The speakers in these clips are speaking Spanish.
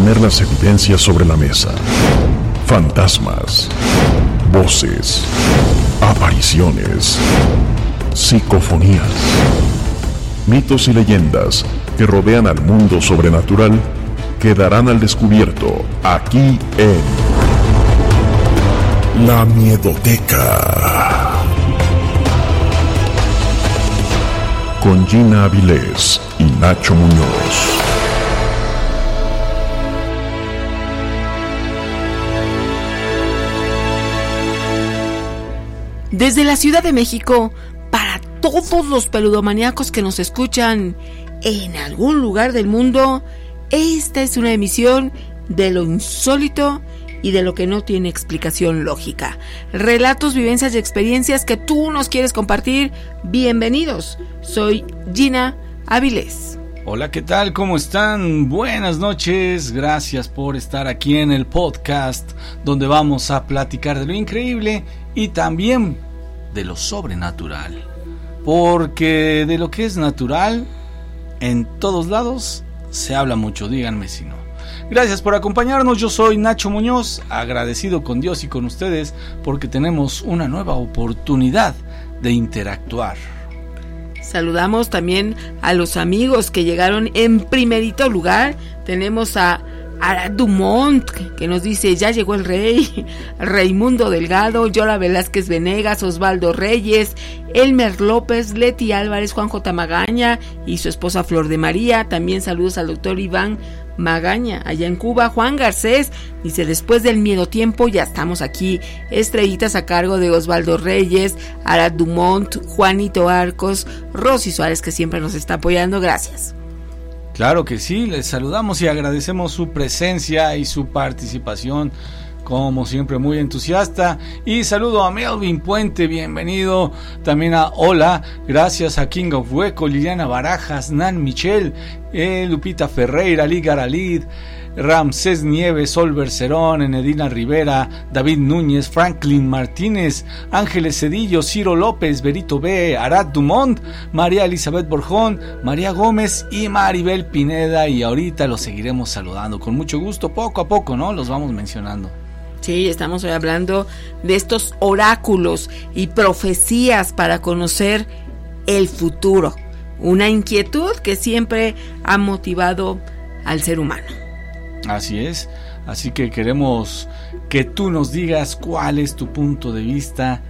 las evidencias sobre la mesa. Fantasmas, voces, apariciones, psicofonías, mitos y leyendas que rodean al mundo sobrenatural quedarán al descubierto aquí en La Miedoteca. Con Gina Avilés y Nacho Muñoz. Desde la Ciudad de México, para todos los peludomaníacos que nos escuchan en algún lugar del mundo, esta es una emisión de lo insólito y de lo que no tiene explicación lógica. Relatos, vivencias y experiencias que tú nos quieres compartir. Bienvenidos. Soy Gina Avilés. Hola, ¿qué tal? ¿Cómo están? Buenas noches. Gracias por estar aquí en el podcast donde vamos a platicar de lo increíble y también de lo sobrenatural. Porque de lo que es natural, en todos lados se habla mucho, díganme si no. Gracias por acompañarnos, yo soy Nacho Muñoz, agradecido con Dios y con ustedes porque tenemos una nueva oportunidad de interactuar. Saludamos también a los amigos que llegaron en primerito lugar. Tenemos a a Dumont, que nos dice, ya llegó el rey, Raimundo Delgado, Yola Velázquez Venegas, Osvaldo Reyes, Elmer López, Leti Álvarez, Juan J. Magaña y su esposa Flor de María. También saludos al doctor Iván Magaña, allá en Cuba. Juan Garcés dice, después del miedo tiempo ya estamos aquí. Estrellitas a cargo de Osvaldo Reyes, Arad Dumont, Juanito Arcos, Rosy Suárez, que siempre nos está apoyando. Gracias. Claro que sí, les saludamos y agradecemos su presencia y su participación. Como siempre, muy entusiasta. Y saludo a Melvin Puente, bienvenido. También a Hola, gracias a King of Hueco, Liliana Barajas, Nan Michel, eh, Lupita Ferreira, Liga Garalid. Ramsés Nieves, Sol Bercerón, Enedina Rivera, David Núñez, Franklin Martínez, Ángeles Cedillo, Ciro López, Berito B, Arad Dumont, María Elizabeth Borjón, María Gómez y Maribel Pineda. Y ahorita los seguiremos saludando con mucho gusto, poco a poco, ¿no? Los vamos mencionando. Sí, estamos hablando de estos oráculos y profecías para conocer el futuro. Una inquietud que siempre ha motivado al ser humano. Así es. Así que queremos que tú nos digas cuál es tu punto de vista,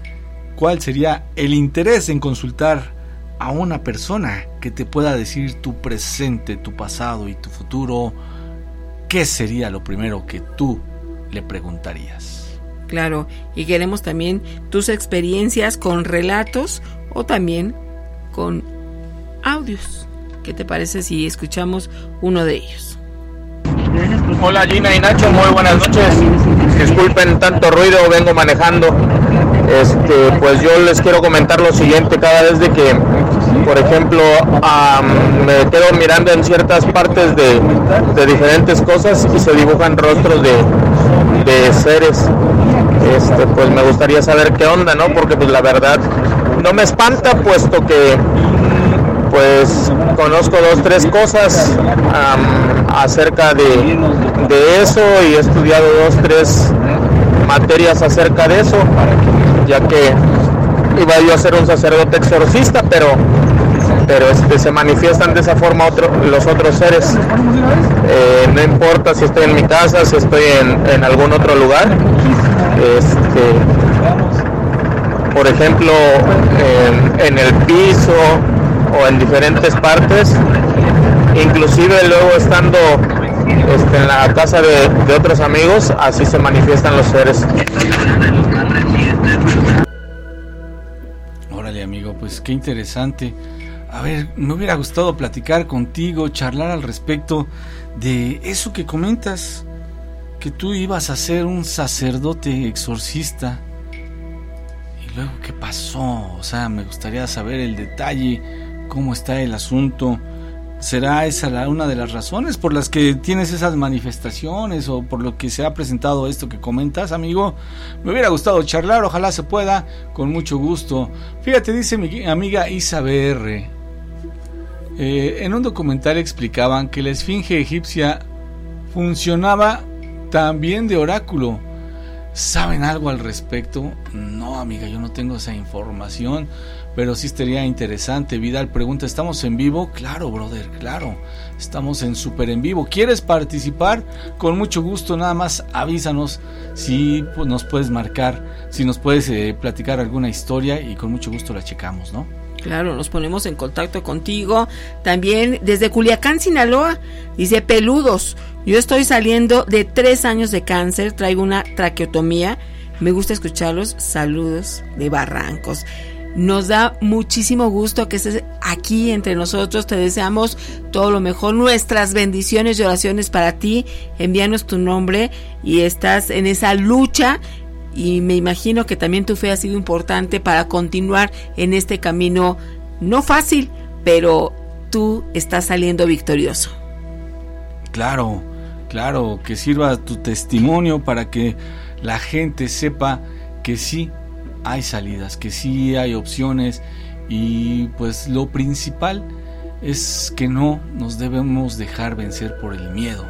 cuál sería el interés en consultar a una persona que te pueda decir tu presente, tu pasado y tu futuro. ¿Qué sería lo primero que tú le preguntarías? Claro, y queremos también tus experiencias con relatos o también con audios. ¿Qué te parece si escuchamos uno de ellos? Hola Gina y Nacho, muy buenas noches. Disculpen tanto ruido, vengo manejando. Este, pues yo les quiero comentar lo siguiente, cada vez de que, por ejemplo, me quedo mirando en ciertas partes de, diferentes cosas y se dibujan rostros de, de seres, este, pues me gustaría saber qué onda, ¿no? Porque pues la verdad no me espanta puesto que pues conozco dos, tres cosas acerca de, de, eso y he estudiado dos, tres materias acerca de eso, ya que iba yo a ser un sacerdote exorcista, pero pero este, se manifiestan de esa forma otro, los otros seres. Eh, no importa si estoy en mi casa, si estoy en, en algún otro lugar. Este, por ejemplo, en, el piso, o en diferentes partes, inclusive luego estando este, en la casa de, de otros amigos, así se manifiestan los seres. Órale amigo, pues qué interesante. A ver, me hubiera gustado platicar contigo, charlar al respecto de eso que comentas, que tú ibas a ser un sacerdote exorcista. Y luego, ¿qué pasó? O sea, me gustaría saber el detalle cómo está el asunto. ¿Será esa una de las razones por las que tienes esas manifestaciones o por lo que se ha presentado esto que comentas, amigo? Me hubiera gustado charlar, ojalá se pueda, con mucho gusto. Fíjate, dice mi amiga Isa BR. Eh, en un documental explicaban que la esfinge egipcia funcionaba también de oráculo. ¿Saben algo al respecto? No, amiga, yo no tengo esa información pero sí estaría interesante. Vidal pregunta, ¿estamos en vivo? Claro, brother, claro. Estamos en súper en vivo. ¿Quieres participar? Con mucho gusto, nada más avísanos si nos puedes marcar, si nos puedes eh, platicar alguna historia y con mucho gusto la checamos, ¿no? Claro, nos ponemos en contacto contigo. También desde Culiacán, Sinaloa, dice Peludos. Yo estoy saliendo de tres años de cáncer, traigo una traqueotomía. Me gusta escucharlos. Saludos de Barrancos. Nos da muchísimo gusto que estés aquí entre nosotros. Te deseamos todo lo mejor. Nuestras bendiciones y oraciones para ti. Envíanos tu nombre y estás en esa lucha. Y me imagino que también tu fe ha sido importante para continuar en este camino no fácil, pero tú estás saliendo victorioso. Claro, claro, que sirva tu testimonio para que la gente sepa que sí hay salidas, que sí hay opciones y pues lo principal es que no nos debemos dejar vencer por el miedo.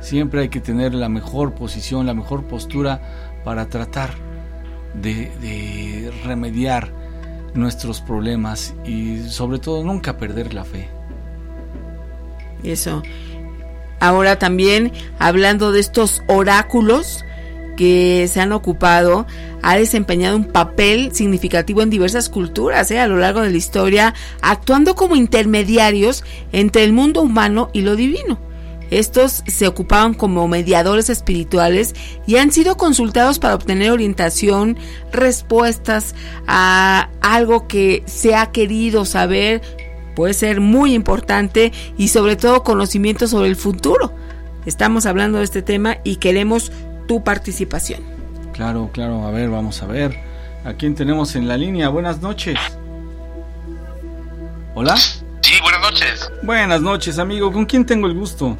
Siempre hay que tener la mejor posición, la mejor postura para tratar de, remediar nuestros problemas y sobre todo nunca perder la fe. Eso. Ahora también hablando de estos oráculos, que se han ocupado ha desempeñado un papel significativo en diversas culturas ¿eh? a lo largo de la historia, actuando como intermediarios entre el mundo humano y lo divino. Estos se ocupaban como mediadores espirituales y han sido consultados para obtener orientación, respuestas a algo que se ha querido saber, puede ser muy importante y sobre todo conocimiento sobre el futuro. Estamos hablando de este tema y queremos tu participación. Claro, claro, a ver, vamos a ver. ¿A quién tenemos en la línea? Buenas noches. ¿Hola? Sí, buenas noches. Buenas noches, amigo. ¿Con quién tengo el gusto?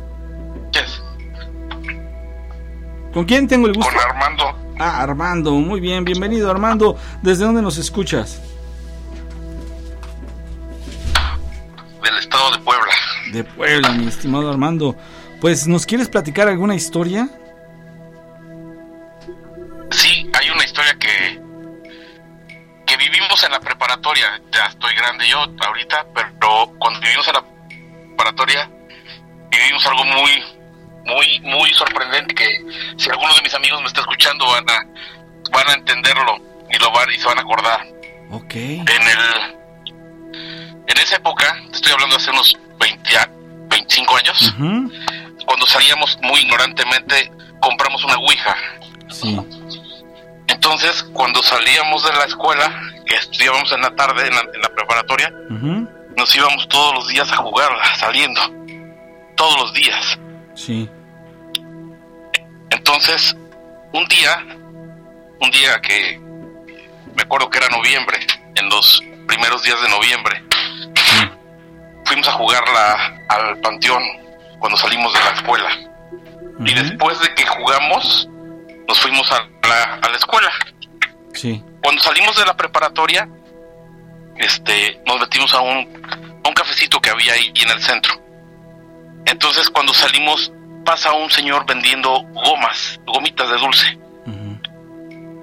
¿Con quién tengo el gusto? Con Armando. Ah, Armando, muy bien, bienvenido Armando. ¿Desde dónde nos escuchas? Del estado de Puebla. De Puebla, mi estimado Armando. Pues, ¿nos quieres platicar alguna historia? vivimos en la preparatoria, ya estoy grande yo ahorita, pero cuando vivimos en la preparatoria vivimos algo muy, muy, muy sorprendente que si algunos de mis amigos me está escuchando van a, van a entenderlo y lo van y se van a acordar. Ok. En el, en esa época, estoy hablando hace unos 20, 25 años, cuando salíamos muy ignorantemente, compramos una ouija. Sí entonces, cuando salíamos de la escuela, que estudiábamos en la tarde en la, preparatoria, nos íbamos todos los días a jugar, saliendo. Todos los días. Sí. Entonces, un día, un día que me acuerdo que era noviembre, en los primeros días de noviembre, fuimos a jugar al panteón cuando salimos de la escuela. Y después de que jugamos, nos fuimos a la, a la escuela. Sí. Cuando salimos de la preparatoria, este, nos metimos a un, a un cafecito que había ahí en el centro. Entonces cuando salimos pasa un señor vendiendo gomas, gomitas de dulce.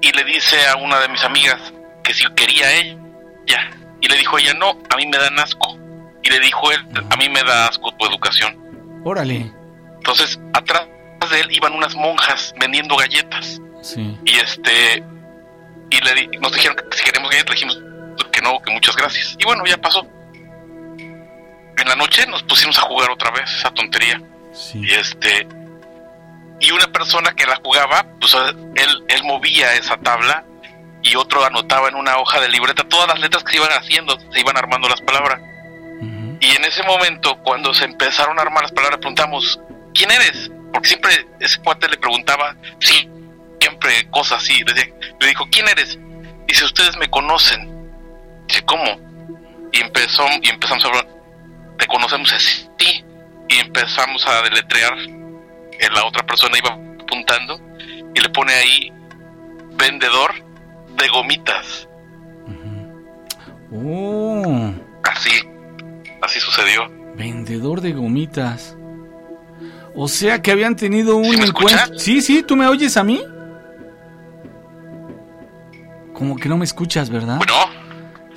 Y le dice a una de mis amigas que si quería ella. Y le dijo ella, no, a mí me dan asco. Y le dijo él, a mí me da asco tu educación. Órale. Entonces, atrás de él iban unas monjas vendiendo galletas. Sí. Y este, y le, di- nos dijeron que si queremos galletas, le dijimos que no, que muchas gracias. Y bueno, ya pasó. En la noche nos pusimos a jugar otra vez esa tontería. Sí. Y este, y una persona que la jugaba, pues él, él movía esa tabla y otro anotaba en una hoja de libreta todas las letras que se iban haciendo, se iban armando las palabras. Ujú. Y en ese momento, cuando se empezaron a armar las palabras, preguntamos, ¿quién eres? Porque siempre ese cuate le preguntaba, sí, siempre cosas así. Le, le dijo, ¿quién eres? Dice, ustedes me conocen. Dice, ¿cómo? Y, empezó, y empezamos a hablar, ¿te conocemos? Dice, sí. Y empezamos a deletrear. Eh, La otra persona iba apuntando y le pone ahí, vendedor de gomitas. Oh, Así, así sucedió. vendedor de gomitas. O sea que habían tenido un ¿Sí me encuentro. Sí, sí, ¿tú me oyes a mí? Como que no me escuchas, ¿verdad? Bueno,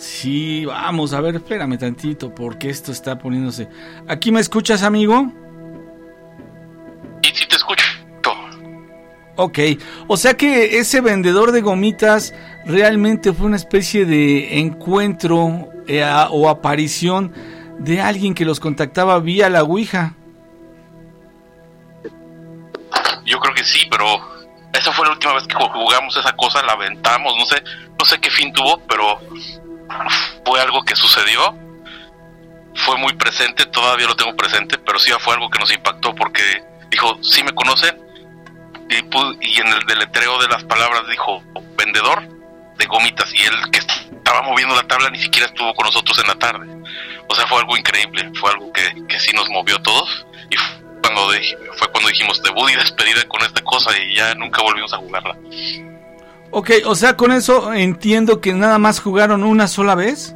Sí, vamos, a ver, espérame tantito, porque esto está poniéndose. ¿Aquí me escuchas, amigo? y si te escucho. Ok, o sea que ese vendedor de gomitas realmente fue una especie de encuentro eh, o aparición de alguien que los contactaba vía la Ouija. Yo creo que sí, pero esa fue la última vez que jugamos esa cosa, la aventamos, no sé, no sé qué fin tuvo, pero fue algo que sucedió. Fue muy presente, todavía lo tengo presente, pero sí fue algo que nos impactó porque dijo, sí me conocen, y, en el deletreo de las palabras dijo, vendedor de gomitas, y él que estaba moviendo la tabla ni siquiera estuvo con nosotros en la tarde. O sea, fue algo increíble, fue algo que, sí nos movió a todos, y cuando, fue cuando dijimos debut y despedida con esta cosa, y ya nunca volvimos a jugarla. Ok, o sea, con eso entiendo que nada más jugaron una sola vez.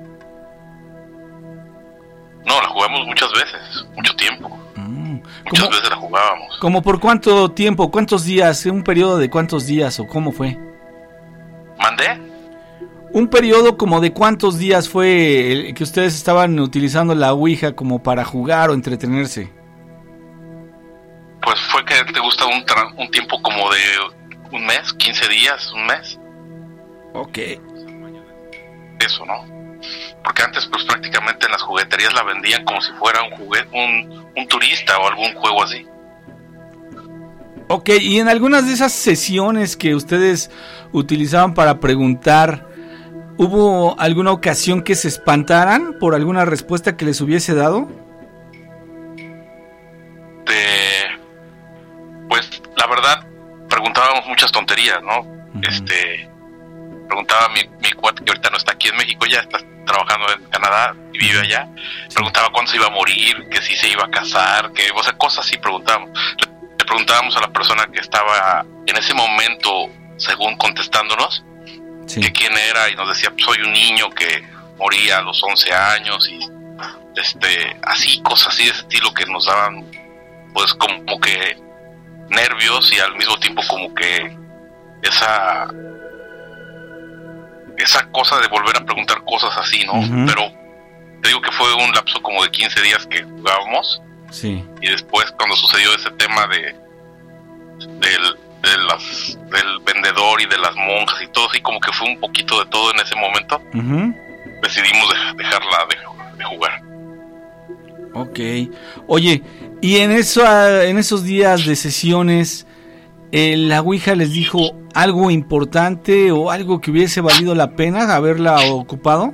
No, la jugamos muchas veces, mucho tiempo. Mm, Muchas ¿Cómo, veces la jugábamos. ¿Como por cuánto tiempo? ¿Cuántos días? ¿Un periodo de cuántos días o cómo fue? ¿Mandé? ¿Un periodo como de cuántos días fue el que ustedes estaban utilizando la Ouija como para jugar o entretenerse? Pues fue que te gusta un tiempo como de un mes, 15 días, un mes, Ok. eso, ¿no? Porque antes pues prácticamente en las jugueterías la vendían como si fuera un juguete, un, un turista o algún juego así. Ok, y en algunas de esas sesiones que ustedes utilizaban para preguntar, ¿hubo alguna ocasión que se espantaran por alguna respuesta que les hubiese dado? de muchas tonterías no este preguntaba mi, mi cuate que ahorita no está aquí en México ya está trabajando en Canadá y vive allá. Preguntaba cuándo se iba a morir que si se iba a casar que o sea cosas así preguntábamos. Le, preguntábamos a la persona que estaba en ese momento según contestándonos Sí. que quién era y nos decía "Pues, soy un niño que moría a los 11 años y este así cosas así de ese estilo que nos daban pues como que nervios y al mismo tiempo como que esa esa cosa de volver a preguntar cosas así, ¿no? Pero te digo que fue un lapso como de 15 días que jugábamos Sí. y después cuando sucedió ese tema de del de las del vendedor y de las monjas y todo así como que fue un poquito de todo en ese momento decidimos de- dejarla de, de jugar Ok. Oye, y en, eso, en esos días de sesiones, eh, ¿la Ouija les dijo algo importante o algo que hubiese valido la pena haberla ocupado?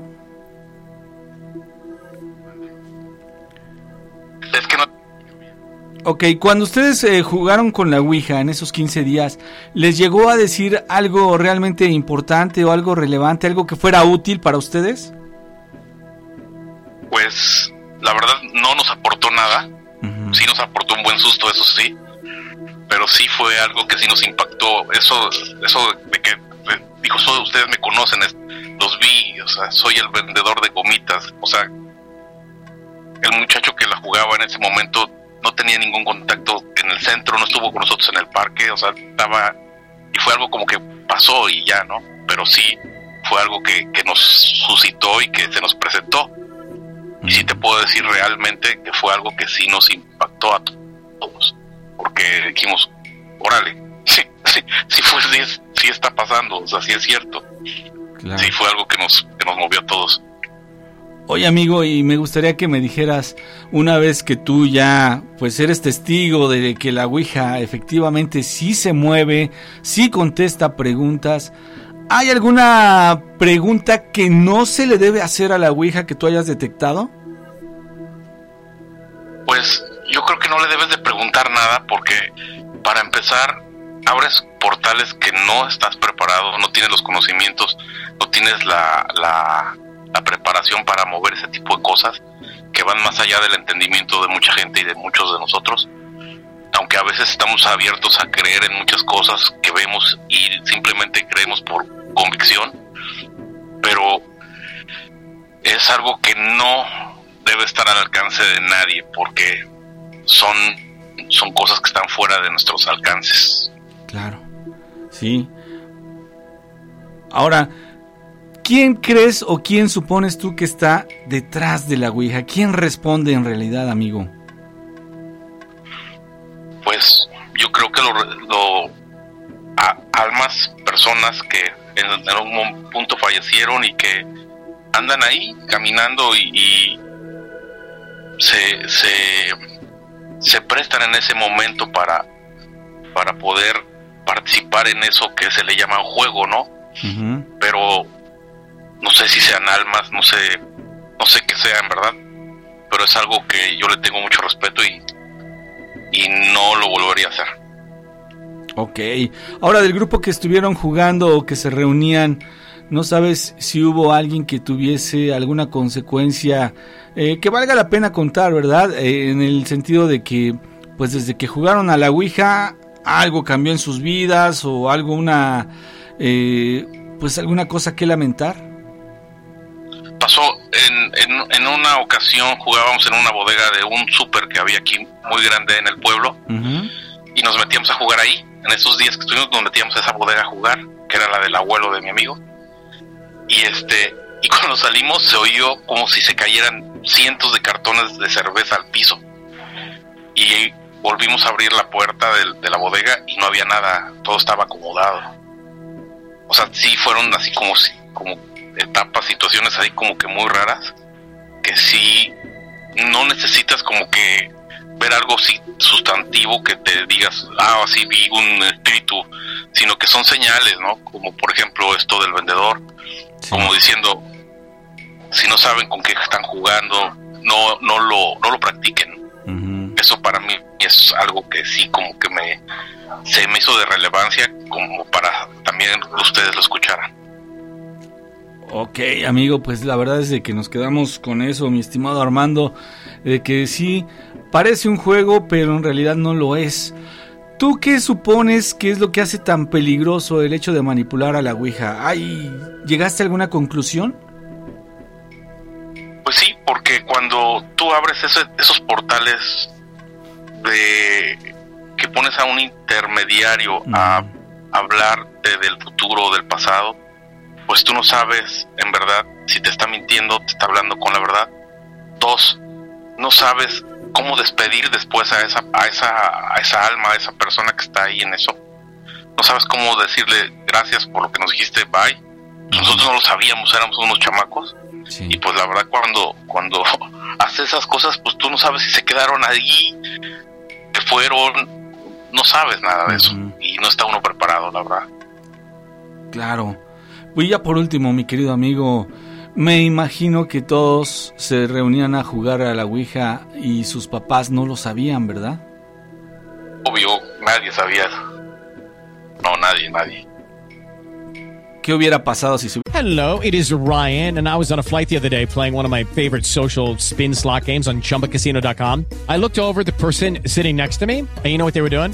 es que no Ok, cuando ustedes eh, jugaron con la Ouija en esos 15 días, ¿les llegó a decir algo realmente importante o algo relevante, algo que fuera útil para ustedes? pues la verdad no nos aportó nada. Sí nos aportó un buen susto, eso sí, pero sí fue algo que sí nos impactó, eso, eso de que de- dijo, "So- ustedes me conocen, los vi, o sea, soy el vendedor de gomitas, o sea, el muchacho que la jugaba en ese momento no tenía ningún contacto en el centro, no estuvo con nosotros en el parque, o sea, estaba, y fue algo como que pasó y ya, ¿no? Pero sí, fue algo que, que nos suscitó y que se nos presentó. Y sí te puedo decir realmente que fue algo que sí nos impactó a todos, porque dijimos, órale, sí, sí, sí, fue, sí, sí está pasando, o sea, sí es cierto. Sí, fue algo que nos, que nos movió a todos. Oye amigo, y me gustaría que me dijeras, una vez que tú ya pues eres testigo de que la Ouija efectivamente sí se mueve, sí contesta preguntas, ¿hay alguna pregunta que no se le debe hacer a la Ouija que tú hayas detectado? Pues yo creo que no le debes de preguntar nada porque para empezar abres portales que no estás preparado, no tienes los conocimientos, no tienes la, la, preparación para mover ese tipo de cosas que van más allá del entendimiento de mucha gente y de muchos de nosotros. Aunque a veces estamos abiertos a creer en muchas cosas que vemos y simplemente creemos por convicción, pero es algo que no debe estar al alcance de nadie porque son, son cosas que están fuera de nuestros alcances. Claro, sí. Ahora, ¿quién crees o quién supones tú que está detrás de la Ouija? ¿Quién responde en realidad, amigo? Pues yo creo que lo, almas, personas que en, algún punto fallecieron y que andan ahí caminando y, se, se, se prestan en ese momento para, para poder participar en eso que se le llama juego, ¿no? Pero no sé si sean almas, no sé, no sé qué sean, ¿verdad? Pero es algo que yo le tengo mucho respeto y, y no lo volvería a hacer. Ok. Ahora, del grupo que estuvieron jugando o que se reunían, ¿no sabes si hubo alguien que tuviese alguna consecuencia eh, que valga la pena contar, verdad? Eh, en el sentido de que, pues desde que jugaron a la Ouija, algo cambió en sus vidas o algo, una, eh, pues alguna cosa que lamentar? Pasó en, en, una ocasión, jugábamos en una bodega de un súper que había aquí muy grande en el pueblo y nos metíamos a jugar ahí. En esos días que estuvimos nos metíamos a esa bodega a jugar, que era la del abuelo de mi amigo. Y este y cuando salimos se oyó como si se cayeran cientos de cartones de cerveza al piso. Y volvimos a abrir la puerta de, la bodega y no había nada, todo estaba acomodado. O sea, sí fueron así como, como etapas, situaciones ahí como que muy raras, que sí no necesitas como que ver algo sustantivo que te digas, ah, así vi un espíritu, sino que son señales, ¿no? Como por ejemplo esto del vendedor, como diciendo, si no saben con qué están jugando, no, no, lo, no lo practiquen. Eso para mí es algo que sí como que me se me hizo de relevancia como para también ustedes lo escucharan. Ok, amigo, pues la verdad es de que nos quedamos con eso, mi estimado Armando, de que sí parece un juego, pero en realidad no lo es. ¿Tú qué supones que es lo que hace tan peligroso el hecho de manipular a la Ouija? ¿Ay, ¿Llegaste a alguna conclusión? Pues sí, porque cuando tú abres esos portales de que pones a un intermediario a hablar del futuro o del pasado, pues tú no sabes en verdad si te está mintiendo, te está hablando con la verdad. Dos, no sabes cómo despedir después a esa, a esa, a esa alma, a esa persona que está ahí en eso. No sabes cómo decirle gracias por lo que nos dijiste, bye. Nosotros no lo sabíamos, éramos unos chamacos. Y pues la verdad cuando, cuando haces esas cosas, pues tú no sabes si se quedaron ahí, que fueron, no sabes nada de eso y no está uno preparado, la verdad. Claro. Y ya por último, mi querido amigo, me imagino que todos se reunían a jugar a la Ouija y sus papás no lo sabían, ¿verdad? Obvio, nadie sabía. No, nadie, nadie. ¿Qué hubiera pasado si se Hello, it is Ryan, and I was on a flight the other day playing one of my favorite social spin slot games on chumbacasino.com. I looked over the person sitting next to me, and you know what they were doing?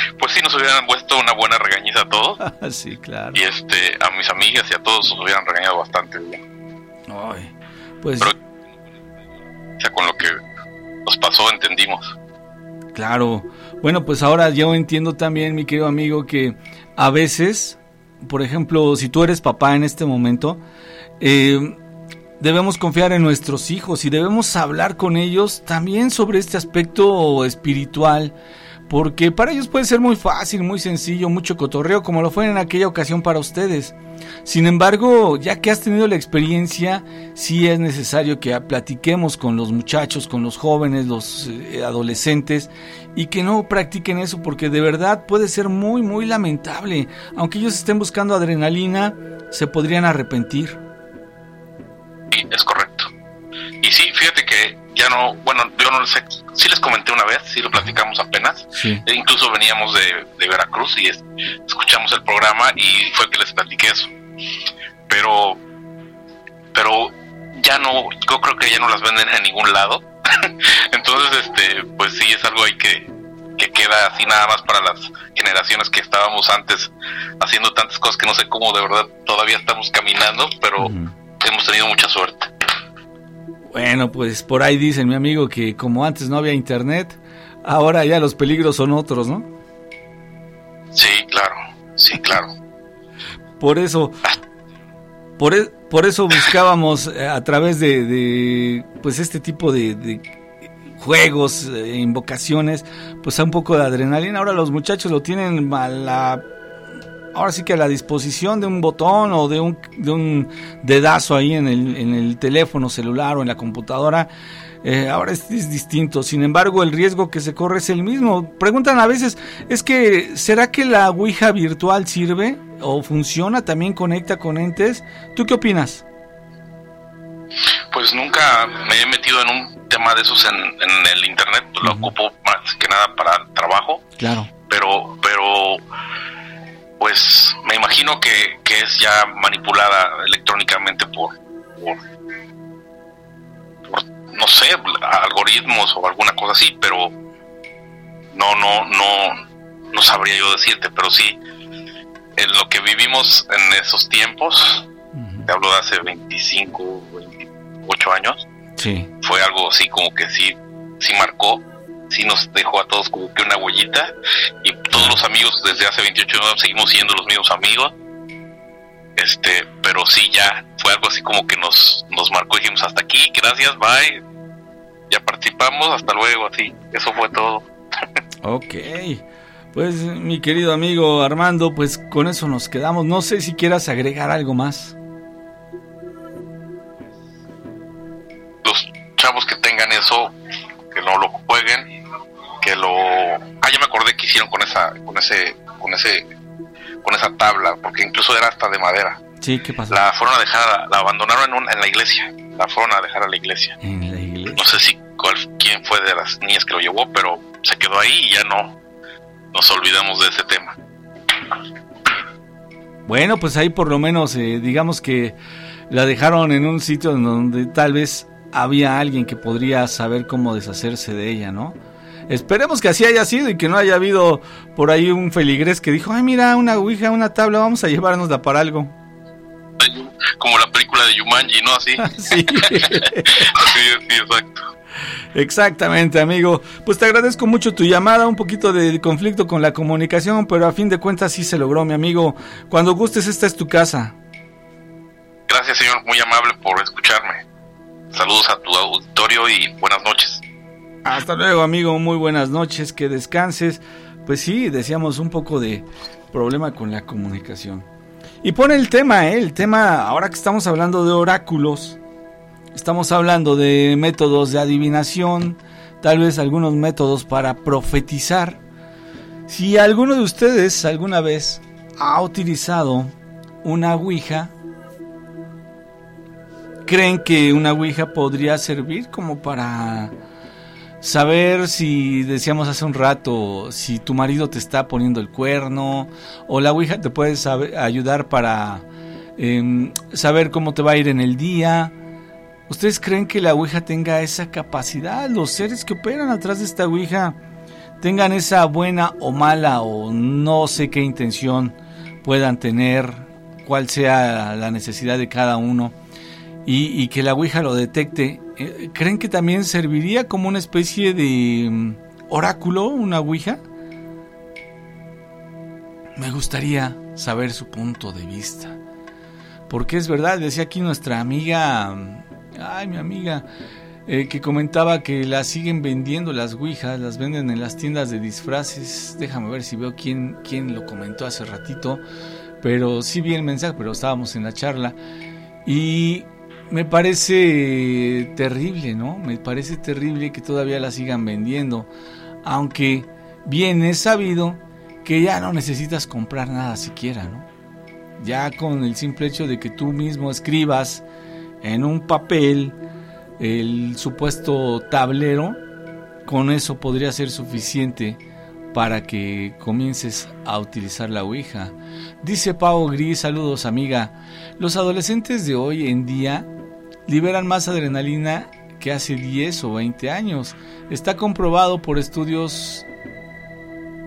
Pues sí, nos hubieran puesto una buena regañiza a todos. sí, claro. Y este, a mis amigas y a todos nos hubieran regañado bastante bien. Ay, pues. Pero, o sea, con lo que nos pasó, entendimos. Claro. Bueno, pues ahora yo entiendo también, mi querido amigo, que a veces, por ejemplo, si tú eres papá en este momento, eh, debemos confiar en nuestros hijos y debemos hablar con ellos también sobre este aspecto espiritual. Porque para ellos puede ser muy fácil, muy sencillo, mucho cotorreo, como lo fue en aquella ocasión para ustedes. Sin embargo, ya que has tenido la experiencia, sí es necesario que platiquemos con los muchachos, con los jóvenes, los eh, adolescentes, y que no practiquen eso, porque de verdad puede ser muy, muy lamentable. Aunque ellos estén buscando adrenalina, se podrían arrepentir. Sí, es correcto. Ya no, bueno, yo no sé, sí les comenté una vez, sí lo platicamos apenas, Sí. e incluso veníamos de, de Veracruz y es- escuchamos el programa y fue que les platiqué eso. Pero, pero ya no, yo creo que ya no las venden en ningún lado. Entonces, este, pues sí es algo ahí que, que queda así nada más para las generaciones que estábamos antes haciendo tantas cosas que no sé cómo de verdad todavía estamos caminando, pero hemos tenido mucha suerte. Bueno, pues por ahí dicen mi amigo que como antes no había internet, ahora ya los peligros son otros, ¿no? Sí, claro, sí, claro. Por eso, por, e- por eso buscábamos eh, a través de, de, pues este tipo de, de juegos, eh, invocaciones, pues un poco de adrenalina. Ahora los muchachos lo tienen a la, ahora sí que a la disposición de un botón o de un, de un dedazo ahí en el, en el teléfono celular o en la computadora. Eh, ahora es, es distinto, sin embargo el riesgo que se corre es el mismo. Preguntan a veces, es que ¿será que la Ouija virtual sirve o funciona? ¿También conecta con entes? ¿Tú qué opinas? Pues nunca me he metido en un tema de esos en, en el internet, lo ocupo más que nada para el trabajo, Claro. pero, pero, pues me imagino que, que es ya manipulada electrónicamente por, por, por, no sé, algoritmos o alguna cosa así, pero no, no, no, no sabría yo decirte, pero sí, en lo que vivimos en esos tiempos, te hablo de hace 25, 28 años, Sí. fue algo así como que sí, sí marcó, sí nos dejó a todos como que una huellita y todos los amigos desde hace 28 años seguimos siendo los mismos amigos. Este, pero sí ya fue algo así como que nos, nos marcó y dijimos hasta aquí, gracias, bye. Ya participamos, hasta luego, así. Eso fue todo. Ok. Pues mi querido amigo Armando, pues con eso nos quedamos. No sé si quieras agregar algo más. Los chavos que tengan eso, que no lo jueguen, que lo ah ya me acordé que hicieron con esa con ese con ese con esa tabla porque incluso era hasta de madera Sí, ¿qué pasó? la fueron a dejar la abandonaron en, un- en la iglesia la fueron a dejar a la iglesia En la iglesia. no sé si cuál quién fue de las niñas que lo llevó pero se quedó ahí y ya no nos olvidamos de ese tema Bueno, pues ahí por lo menos eh, digamos que la dejaron en un sitio donde tal vez había alguien que podría saber cómo deshacerse de ella, ¿no? Esperemos que así haya sido y que no haya habido por ahí un feligrés que dijo, ay mira, una ouija, una tabla, vamos a llevárnosla para algo. como la película de Yumanji no así sí sí, sí exacto Exactamente, amigo. Pues te agradezco mucho tu llamada, un poquito de conflicto con la comunicación, pero a fin de cuentas sí se logró, mi amigo. Cuando gustes, esta es tu casa. Gracias, señor, muy amable por escucharme. Saludos a tu auditorio y buenas noches. Hasta luego, amigo. Muy buenas noches. Que descanses. Pues sí, decíamos un poco de problema con la comunicación. Y pone el tema, ¿eh? el tema, ahora que estamos hablando de oráculos, estamos hablando de métodos de adivinación, tal vez algunos métodos para profetizar. Si alguno de ustedes alguna vez ha utilizado una Ouija, ¿creen que una Ouija podría servir como para saber si decíamos hace un rato si tu marido te está poniendo el cuerno o la ouija te puede ayudar para em, saber cómo te va a ir en el día. Ustedes creen que la ouija tenga esa capacidad los seres que operan atrás de esta ouija tengan esa buena o mala o no sé qué intención puedan tener cuál sea la necesidad de cada uno y, y que la ouija lo detecte ¿Creen que también serviría como una especie de mm, oráculo, una Ouija? Me gustaría saber su punto de vista. Porque es verdad, decía aquí nuestra amiga, mm, ay mi amiga, eh, que comentaba que las siguen vendiendo las Ouijas, las venden en las tiendas de disfraces. Déjame ver si veo quién, quién lo comentó hace ratito. Pero sí vi el mensaje, pero estábamos en la charla. Y me parece terrible, ¿no? Me parece terrible que todavía la sigan vendiendo. Aunque bien es sabido que ya no necesitas comprar nada siquiera, ¿no? Ya con el simple hecho de que tú mismo escribas en un papel el supuesto tablero, con eso podría ser suficiente para que comiences a utilizar la Ouija. Dice Pau Gris, saludos amiga. Los adolescentes de hoy en día liberan más adrenalina que hace 10 o 20 años. Está comprobado por estudios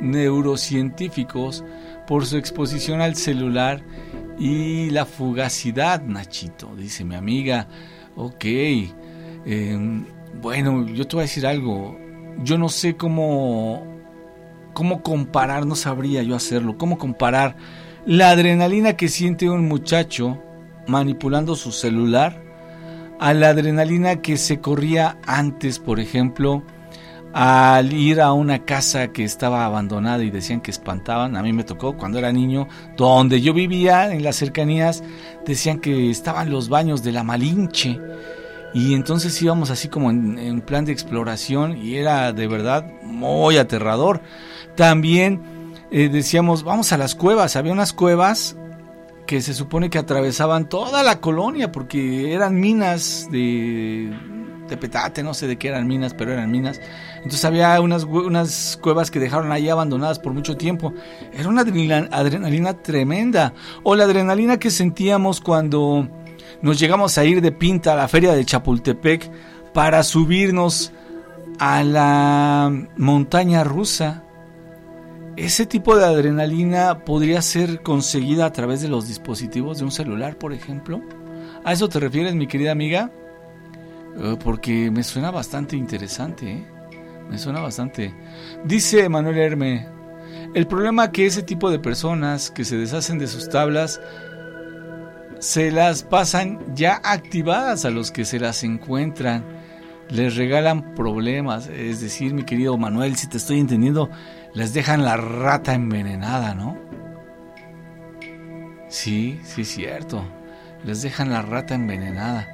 neurocientíficos por su exposición al celular y la fugacidad, Nachito, dice mi amiga. Ok, em, bueno, yo te voy a decir algo. Yo no sé cómo, cómo comparar, no sabría yo hacerlo, cómo comparar la adrenalina que siente un muchacho manipulando su celular a la adrenalina que se corría antes, por ejemplo, al ir a una casa que estaba abandonada y decían que espantaban. A mí me tocó cuando era niño, donde yo vivía, en las cercanías, decían que estaban los baños de la Malinche. Y entonces íbamos así como en, plan de exploración y era de verdad muy aterrador. También eh, decíamos, vamos a las cuevas. Había unas cuevas que se supone que atravesaban toda la colonia porque eran minas de, petate, no sé de qué eran minas, pero eran minas. Entonces había unas, unas cuevas que dejaron ahí abandonadas por mucho tiempo. Era una adrenalina, tremenda. O la adrenalina que sentíamos cuando nos llegamos a ir de pinta a la feria de Chapultepec para subirnos a la montaña rusa ese tipo de adrenalina podría ser conseguida a través de los dispositivos de un celular, por ejemplo. ¿A eso te refieres, mi querida amiga? Eh, porque me suena bastante interesante, ¿eh? Me suena bastante. Dice Manuel Herme, el problema que ese tipo de personas que se deshacen de sus tablas se las pasan ya activadas a los que se las encuentran. Les regalan problemas. Es decir, mi querido Manuel, si te estoy entendiendo, les dejan la rata envenenada, ¿no? Sí, sí es cierto. Les dejan la rata envenenada.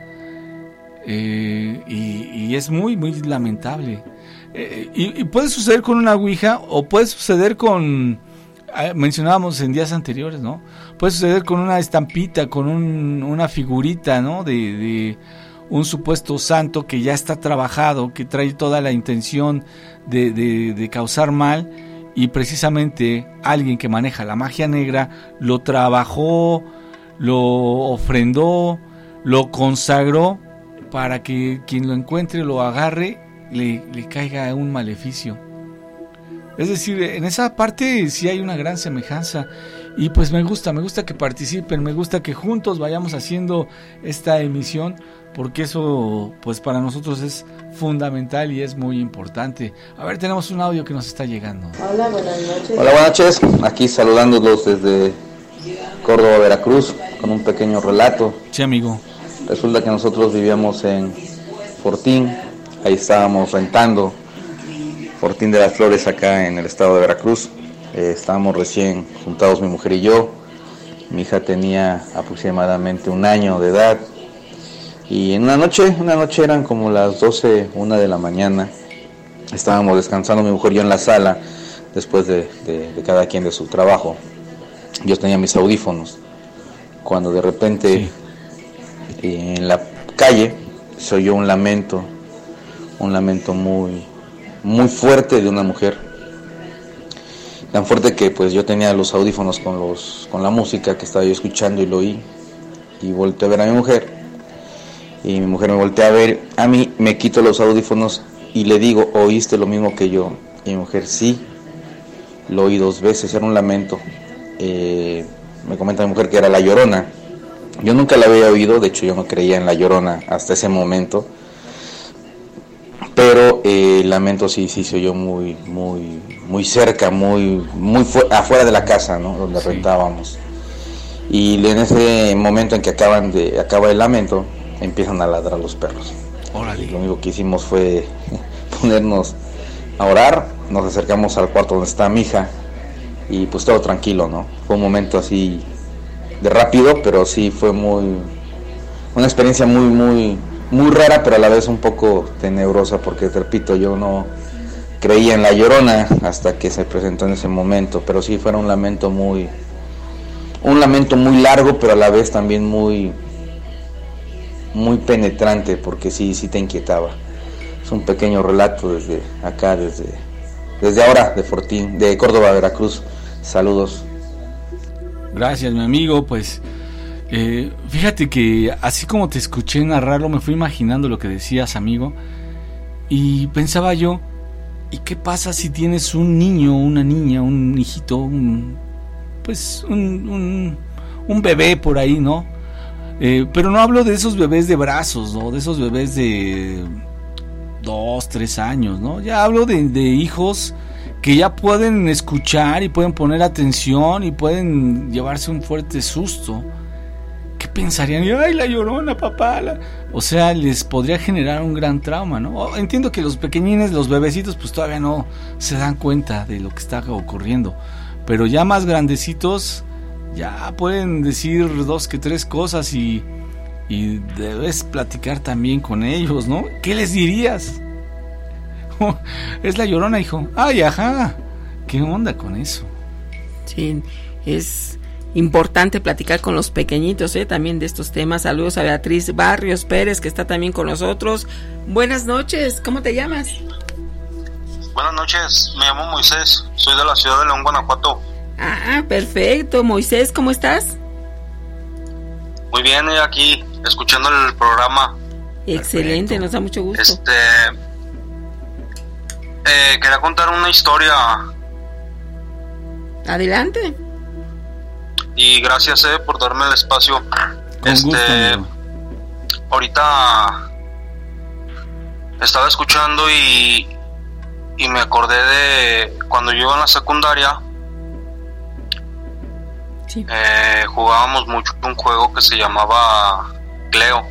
Eh, y, es muy, muy lamentable. Eh, y, puede suceder con una Ouija o puede suceder con... Ah, mencionábamos en días anteriores, ¿no? Puede suceder con una estampita, con una figurita, ¿no? De, de, un supuesto santo que ya está trabajado, que trae toda la intención de causar mal y precisamente alguien que maneja la magia negra lo trabajó, lo ofrendó, lo consagró para que quien lo encuentre, lo agarre, le, le caiga un maleficio. Es decir, en esa parte sí hay una gran semejanza y pues me gusta, me gusta que participen, me gusta que juntos vayamos haciendo esta emisión porque eso pues para nosotros es fundamental y es muy importante. A ver, tenemos un audio que nos está llegando. Hola, buenas noches. Hola, buenas noches. Aquí saludándolos desde Córdoba, Veracruz. con un pequeño relato. Sí, amigo. Resulta que nosotros vivíamos en Fortín, ahí estábamos rentando Fortín de las Flores acá en el estado de Veracruz. Eh, estábamos recién juntados mi mujer y yo. Mi hija tenía aproximadamente un año de edad. Y en una noche, una noche eran como las 12, una de la mañana. Estábamos descansando mi mujer y yo en la sala después de, cada quien de su trabajo. Yo tenía mis audífonos. Cuando de repente en la calle se oyó un lamento, un lamento muy, muy fuerte de una mujer. Tan fuerte que pues yo tenía los audífonos con, los, con la música que estaba yo escuchando y lo oí. Y volteé a ver a mi mujer. Y mi mujer me voltea a ver. A mí me quito los audífonos y le digo, ¿oíste lo mismo que yo? Y mi mujer, sí. Lo oí dos veces, era un lamento. Eh, me comenta mi mujer que era la llorona. Yo nunca la había oído, de hecho yo no creía en la llorona hasta ese momento pero eh, el lamento sí, sí se oyó muy, muy, muy cerca, muy, muy afuera de la casa, ¿no? Donde rentábamos. Y en ese momento en que acaban de, acaba el lamento, empiezan a ladrar los perros. lo único que hicimos fue ponernos a orar, nos acercamos al cuarto donde está mi hija y pues todo tranquilo, ¿no? Fue un momento así de rápido, pero sí fue muy, una experiencia muy, muy, muy rara, pero a la vez un poco tenebrosa, porque te repito, yo no creía en la llorona hasta que se presentó en ese momento, pero sí fue un lamento muy, un lamento muy largo, pero a la vez también muy, muy penetrante, porque sí, sí te inquietaba. Es un pequeño relato desde acá, desde, desde ahora, de Fortín, de Córdoba, Veracruz. Saludos. Gracias, mi amigo, pues eh, fíjate que así como te escuché narrarlo, me fui imaginando lo que decías, amigo, y pensaba yo, ¿y qué pasa si tienes un niño, una niña, un hijito, un, pues un, un, bebé por ahí, ¿no? Eh, pero no hablo de esos bebés de brazos, ¿no? De esos bebés de dos, tres años, ¿no? Ya hablo de, hijos que ya pueden escuchar y pueden poner atención y pueden llevarse un fuerte susto ¿qué pensarían? Ay, la llorona, papá. O sea, les podría generar un gran trauma, ¿no? Entiendo que los pequeñines, los bebecitos, pues todavía no se dan cuenta de lo que está ocurriendo. Pero ya más grandecitos, ya pueden decir dos que tres cosas y, y debes platicar también con ellos, ¿no? ¿Qué les dirías? es la llorona, hijo. Ay, ajá. ¿Qué onda con eso? Sí, es importante platicar con los pequeñitos ¿eh? también de estos temas. Saludos a Beatriz Barrios Pérez que está también con nosotros. Buenas noches, ¿cómo te llamas? Buenas noches, me llamo Moisés, soy de la ciudad de León, Guanajuato. Ah, perfecto. Moisés, ¿cómo estás? Muy bien, aquí escuchando el programa. Excelente, nos da mucho gusto. Este, eh, quería contar una historia. Adelante y gracias eh, por darme el espacio. este, ahorita estaba escuchando y, y me acordé de cuando yo iba en la secundaria. Eh, jugábamos mucho un juego que se llamaba Cleo.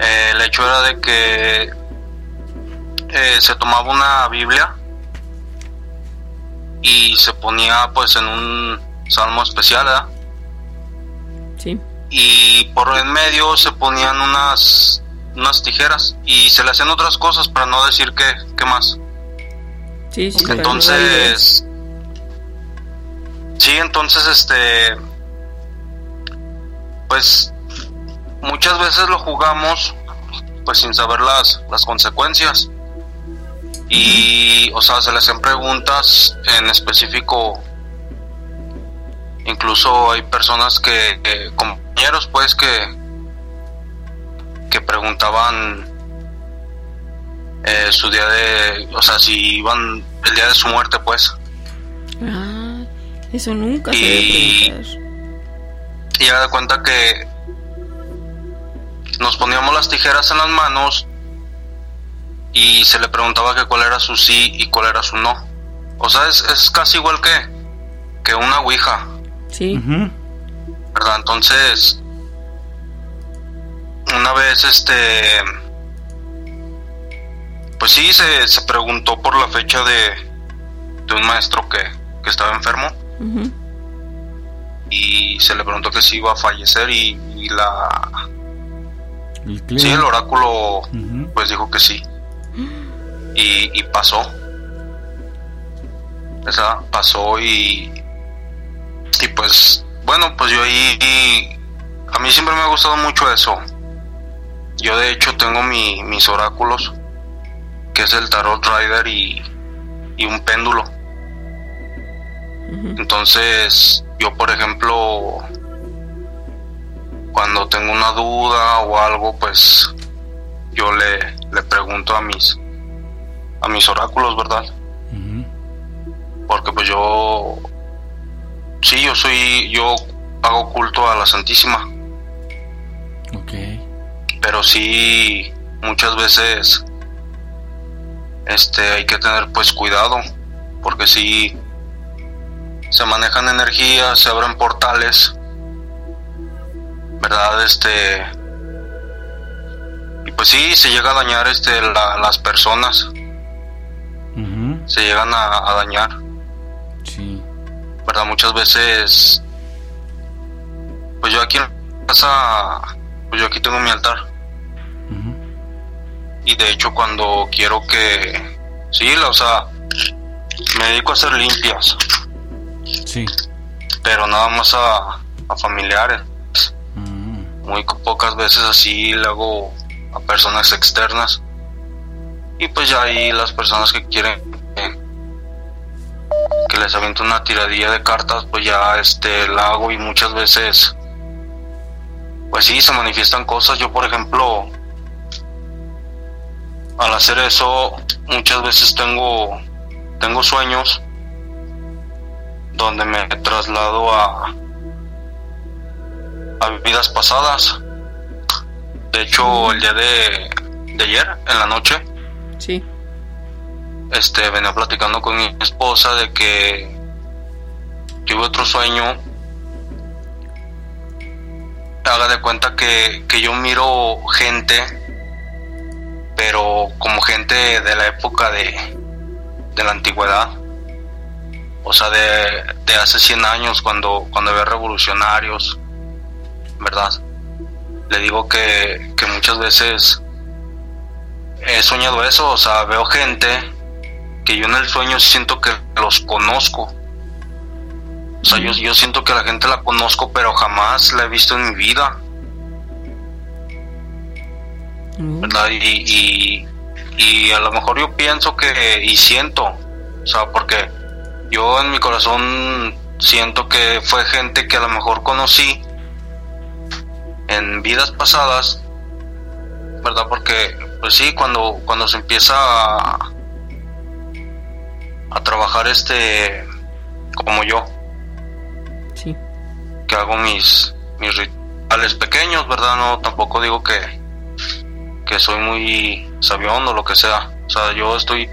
Eh, el hecho era de que se tomaba una Biblia y se ponía pues en un salmo especial, ¿verdad? Sí. Y por en medio se ponían unas unas tijeras y se le hacían otras cosas para no decir qué, qué más. Sí, sí. Entonces, sí, entonces este, pues muchas veces lo jugamos pues sin saber las, las consecuencias y, o sea, se le hacen preguntas en específico. Incluso hay personas que, compañeros, pues, que, que preguntaban eh, su día de, o sea, si iban el día de su muerte, pues. Ah, eso nunca y, se Y ya de cuenta que nos poníamos las tijeras en las manos y se le preguntaba que cuál era su sí y cuál era su no. O sea, es, es casi igual que, que una ouija. Sí. ¿Verdad? Entonces, una vez este pues sí se, se preguntó por la fecha de, de un maestro que, que estaba enfermo y se le preguntó que si iba a fallecer y, y la El sí el oráculo pues dijo que sí. Y, y pasó. Esa pasó y y pues bueno pues yo ahí a mí siempre me ha gustado mucho eso. Yo de hecho tengo mi, mis oráculos que es el tarot rider y, y un péndulo entonces yo por ejemplo cuando tengo una duda o algo pues yo le, le pregunto a mis a mis oráculos verdad porque pues yo sí yo soy yo hago culto a la santísima. Ok. pero sí muchas veces este hay que tener pues cuidado porque si se manejan energías se abren portales verdad este y pues sí se llega a dañar este la- las personas. Se llegan a, a dañar. Sí. verdad muchas veces pues yo aquí en casa pues yo aquí tengo mi altar. Y de hecho cuando quiero que sí la- o sea me dedico a hacer limpias Sí. pero nada más a, a familiares. Muy co- pocas veces así le hago a personas externas. Y pues ya ahí las personas que quieren que, que les aviento una tiradilla de cartas pues ya este la hago y muchas veces pues sí se manifiestan cosas. Yo por ejemplo al hacer eso muchas veces tengo tengo sueños donde me traslado a a vidas pasadas. De hecho el día de, de ayer en la noche Sí. este venía platicando con mi esposa de que tuve otro sueño. Haga de cuenta que, que yo miro gente pero como gente de la época de, de la antigüedad o sea de, de hace 100 años cuando cuando había revolucionarios verdad le digo que, que muchas veces he soñado eso, o sea, veo gente que yo en el sueño siento que los conozco. O sea, yo, yo siento que la gente la conozco, pero jamás la he visto en mi vida. ¿Verdad? Y, y, y a lo mejor yo pienso que, y siento, o sea, porque yo en mi corazón siento que fue gente que a lo mejor conocí en vidas pasadas, ¿verdad? Porque, pues sí, cuando, cuando se empieza a, a trabajar este, como yo, Sí. que hago mis, mis rituales pequeños, ¿verdad? No, tampoco digo que, que soy muy sabión o lo que sea. O sea, yo estoy,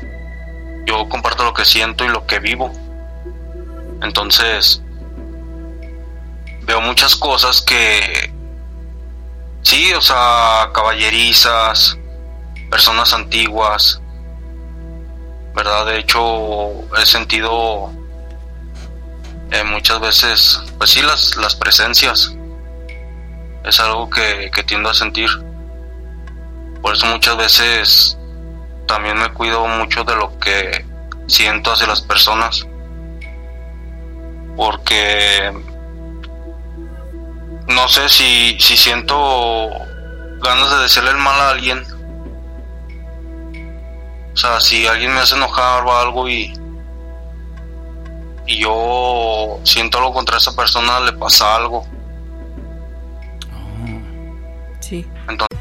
yo comparto lo que siento y lo que vivo. Entonces, veo muchas cosas que, sí, o sea, caballerizas, personas antiguas, ¿verdad? De hecho, he sentido eh, muchas veces, pues sí, las, las presencias. Es algo que, que tiendo a sentir. Por eso muchas veces también me cuido mucho de lo que siento hacia las personas. Porque no sé si, si siento ganas de decirle el mal a alguien. O sea, si alguien me hace enojar o algo y, y yo siento algo contra esa persona, le pasa algo. Sí.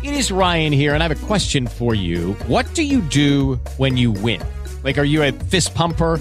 It is Ryan here, and I have a question for you. What do you do when you win? Like, are you a fist pumper,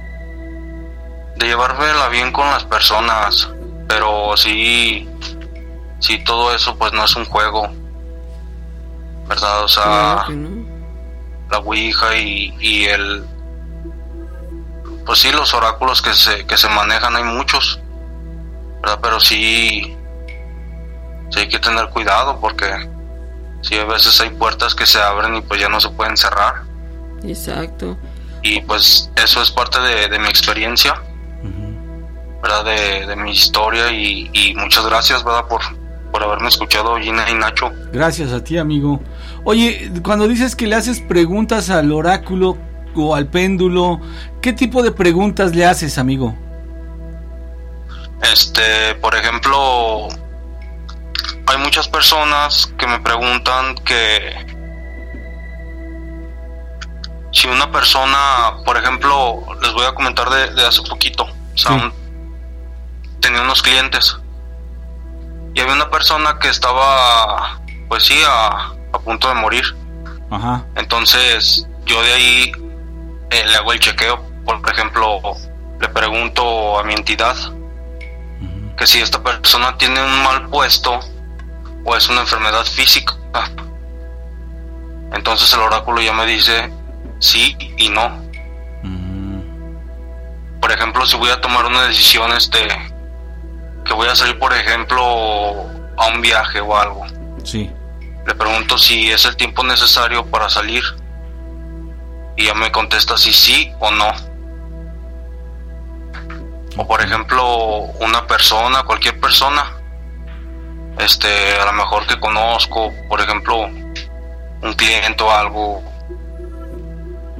de llevármela bien con las personas, pero sí, sí todo eso pues no es un juego, ¿verdad? O sea, Claro que no. la Ouija y, y el... Pues sí, los oráculos que se, que se manejan hay muchos, ¿verdad? Pero sí, sí hay que tener cuidado porque sí a veces hay puertas que se abren y pues ya no se pueden cerrar. Exacto. Y pues eso es parte de, de mi experiencia, ¿verdad? De, de mi historia y, y muchas gracias, ¿verdad? Por, por haberme escuchado, Gina y Nacho. Gracias a ti, amigo. Oye, cuando dices que le haces preguntas al oráculo o al péndulo, ¿qué tipo de preguntas le haces, amigo? Este, por ejemplo, hay muchas personas que me preguntan que si una persona, por ejemplo, les voy a comentar de, de hace poquito, o sea, un- tenía unos clientes y había una persona que estaba, pues sí, a, a punto de morir. Ajá. Entonces, yo de ahí eh, le hago el chequeo. Por ejemplo, le pregunto a mi entidad que si esta persona tiene un mal puesto o es una enfermedad física. Entonces el oráculo ya me dice sí y no. Por ejemplo, si voy a tomar una decisión, este, que voy a salir, por ejemplo, a un viaje o algo. Sí. Le pregunto si es el tiempo necesario para salir. Y ya me contesta si sí o no. O por ejemplo, una persona, cualquier persona, este, a lo mejor que conozco, por ejemplo, un cliente o algo,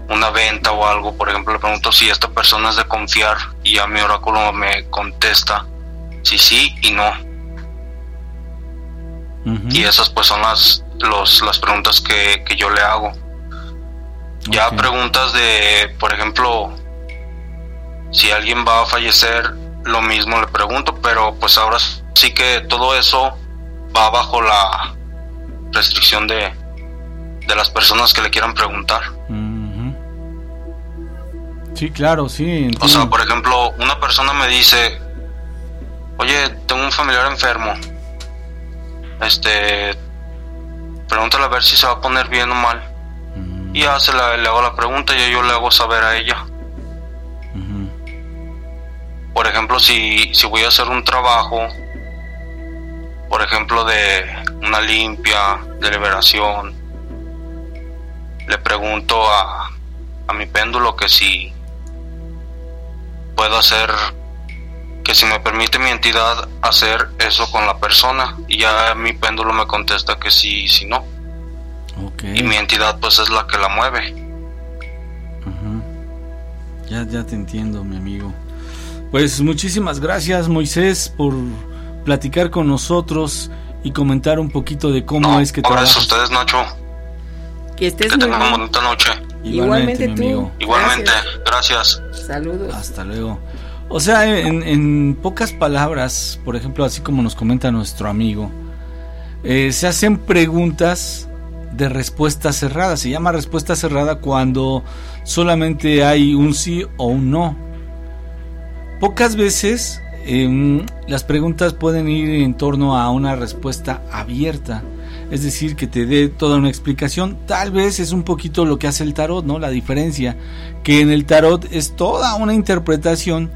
una venta o algo, por ejemplo, le pregunto si esta persona es de confiar y ya mi oráculo me contesta si sí y no. Y esas pues son las, los, las preguntas que, que yo le hago. Ya preguntas de, por ejemplo, si alguien va a fallecer, lo mismo le pregunto, pero pues ahora sí que todo eso va bajo la restricción de, de las personas que le quieran preguntar. Sí, claro, sí. O sea, por ejemplo, una persona me dice, oye, tengo un familiar enfermo. Este, pregúntale a ver si se va a poner bien o mal. Y ya se la- le hago la pregunta y yo le hago saber a ella. Por ejemplo, si, si voy a hacer un trabajo, por ejemplo, de una limpia, de liberación, le pregunto a, a mi péndulo que si puedo hacer, que si me permite mi entidad hacer eso con la persona. Y ya mi péndulo me contesta que sí, si no. Y mi entidad pues es la que la mueve. Ya, ya te entiendo, mi amigo. Pues muchísimas gracias, Moisés, por platicar con nosotros y comentar un poquito de cómo es que Gracias a trabajas. ustedes, Nacho. Que estés Que muy tengan bien. una bonita noche. Igualmente mi tú. amigo. Igualmente, gracias. Saludos. Hasta luego. O sea, en, pocas palabras, por ejemplo, así como nos comenta nuestro amigo, eh, se hacen preguntas de respuesta cerrada. Se llama respuesta cerrada cuando solamente hay un sí o un no. Pocas veces em, las preguntas pueden ir en torno a una respuesta abierta. Es decir, que te dé toda una explicación. Tal vez es un poquito lo que hace el tarot, ¿no? La diferencia. Que en el tarot es toda una interpretación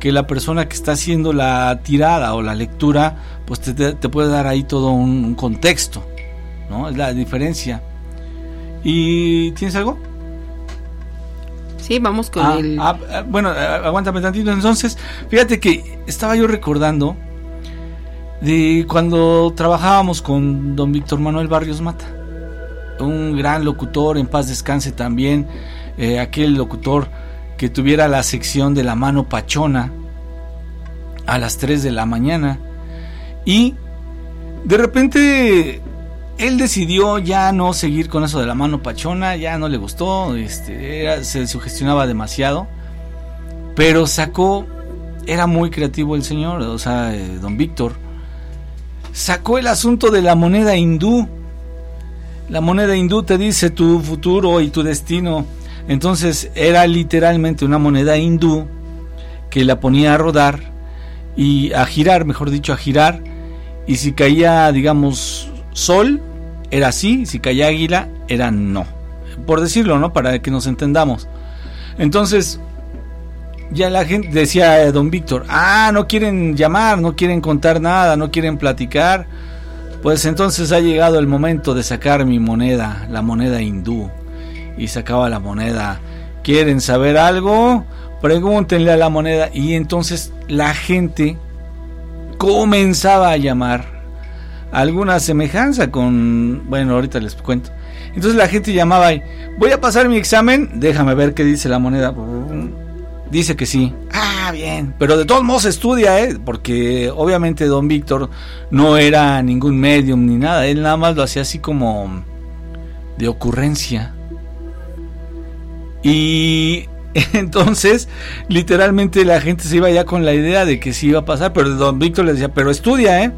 que la persona que está haciendo la tirada o la lectura, pues te, te puede dar ahí todo un, un contexto, ¿no? Es la diferencia. ¿Y tienes algo? Sí, vamos con Ah, el... ah, bueno, aguántame tantito. Entonces, fíjate que estaba yo recordando de cuando trabajábamos con don Víctor Manuel Barrios Mata, un gran locutor, en paz descanse también, eh, aquel locutor que tuviera la sección de la mano pachona a las 3 de la mañana. Y de repente él decidió ya no seguir con eso de la mano pachona, ya no le gustó, este, se sugestionaba demasiado, pero sacó, era muy creativo el señor, o sea, eh, don Víctor, sacó el asunto de la moneda hindú. La moneda hindú te dice tu futuro y tu destino. Entonces era literalmente una moneda hindú que la ponía a rodar y a girar, mejor dicho, a girar. Y si caía, digamos, sol, era sí, si caía águila, era no. Por decirlo, ¿no? Para que nos entendamos. Entonces, ya la gente decía eh, don Víctor, ah, no quieren llamar, no quieren contar nada, no quieren platicar. Pues entonces ha llegado el momento de sacar mi moneda, la moneda hindú. Y sacaba la moneda. ¿Quieren saber algo? Pregúntenle a la moneda. Y entonces la gente comenzaba a llamar. Alguna semejanza con... Bueno, ahorita les cuento. Entonces la gente llamaba y... Voy a pasar mi examen. Déjame ver qué dice la moneda. Dice que sí. Ah, bien. Pero de todos modos estudia, ¿eh? Porque obviamente don Víctor no era ningún medium ni nada. Él nada más lo hacía así como de ocurrencia. Y entonces, literalmente la gente se iba ya con la idea de que sí iba a pasar. Pero don Víctor le decía, pero estudia, ¿eh?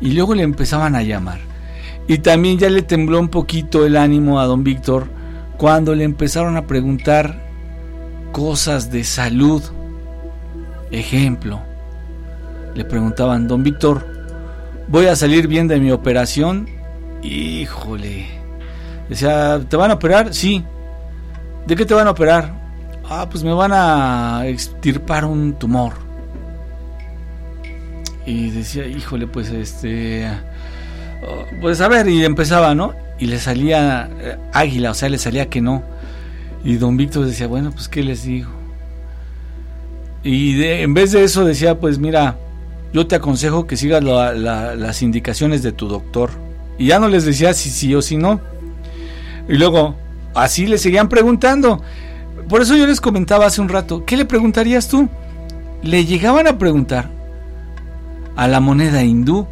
Y luego le empezaban a llamar. Y también ya le tembló un poquito el ánimo a don Víctor cuando le empezaron a preguntar cosas de salud. Ejemplo, le preguntaban, don Víctor, ¿voy a salir bien de mi operación? Híjole. Decía, ¿te van a operar? Sí. ¿De qué te van a operar? Ah, pues me van a extirpar un tumor. Y decía, híjole, pues este... oh, Pues a ver, y empezaba, ¿no? Y le salía eh, águila, o sea, le salía que no. Y don Víctor decía, bueno, pues ¿qué les digo? Y en vez de eso decía, pues mira, yo te aconsejo que sigas la- la- las indicaciones de tu doctor. Y ya no les decía si sí o si no. Y luego, así le seguían preguntando. Por eso yo les comentaba hace un rato, ¿qué le preguntarías tú? Le llegaban a preguntar a la moneda hindú,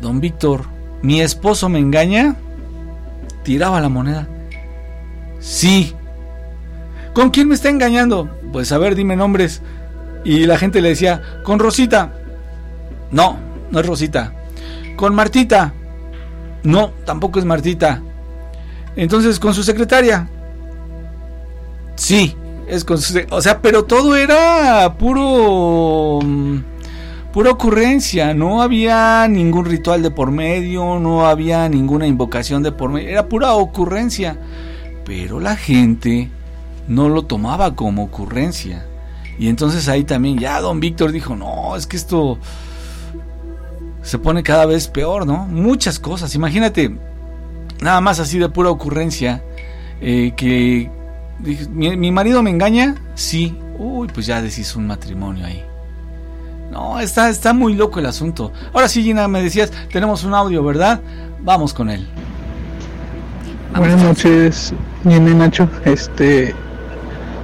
don Víctor, ¿mi esposo me engaña? Tiraba la moneda. Sí. ¿Con quién me está engañando? Pues a ver, dime nombres. Y la gente le decía, con Rosita. No, no es Rosita. Con Martita. No, tampoco es Martita. Entonces, con su secretaria. Sí, es con su... O sea, pero todo era puro... mm, Pura ocurrencia, no había ningún ritual de por medio, no había ninguna invocación de por medio, era pura ocurrencia. Pero la gente no lo tomaba como ocurrencia. Y entonces ahí también ya don Víctor dijo, no, es que esto se pone cada vez peor, ¿no? Muchas cosas, imagínate, nada más así de pura ocurrencia, eh, que dije, ¿mi, mi marido me engaña? Sí, uy, pues ya deshizo un matrimonio ahí. No, está, está muy loco el asunto. Ahora sí, Gina, me decías, tenemos un audio, ¿verdad? Vamos con él. Buenas noches, Gina y Nacho. Este,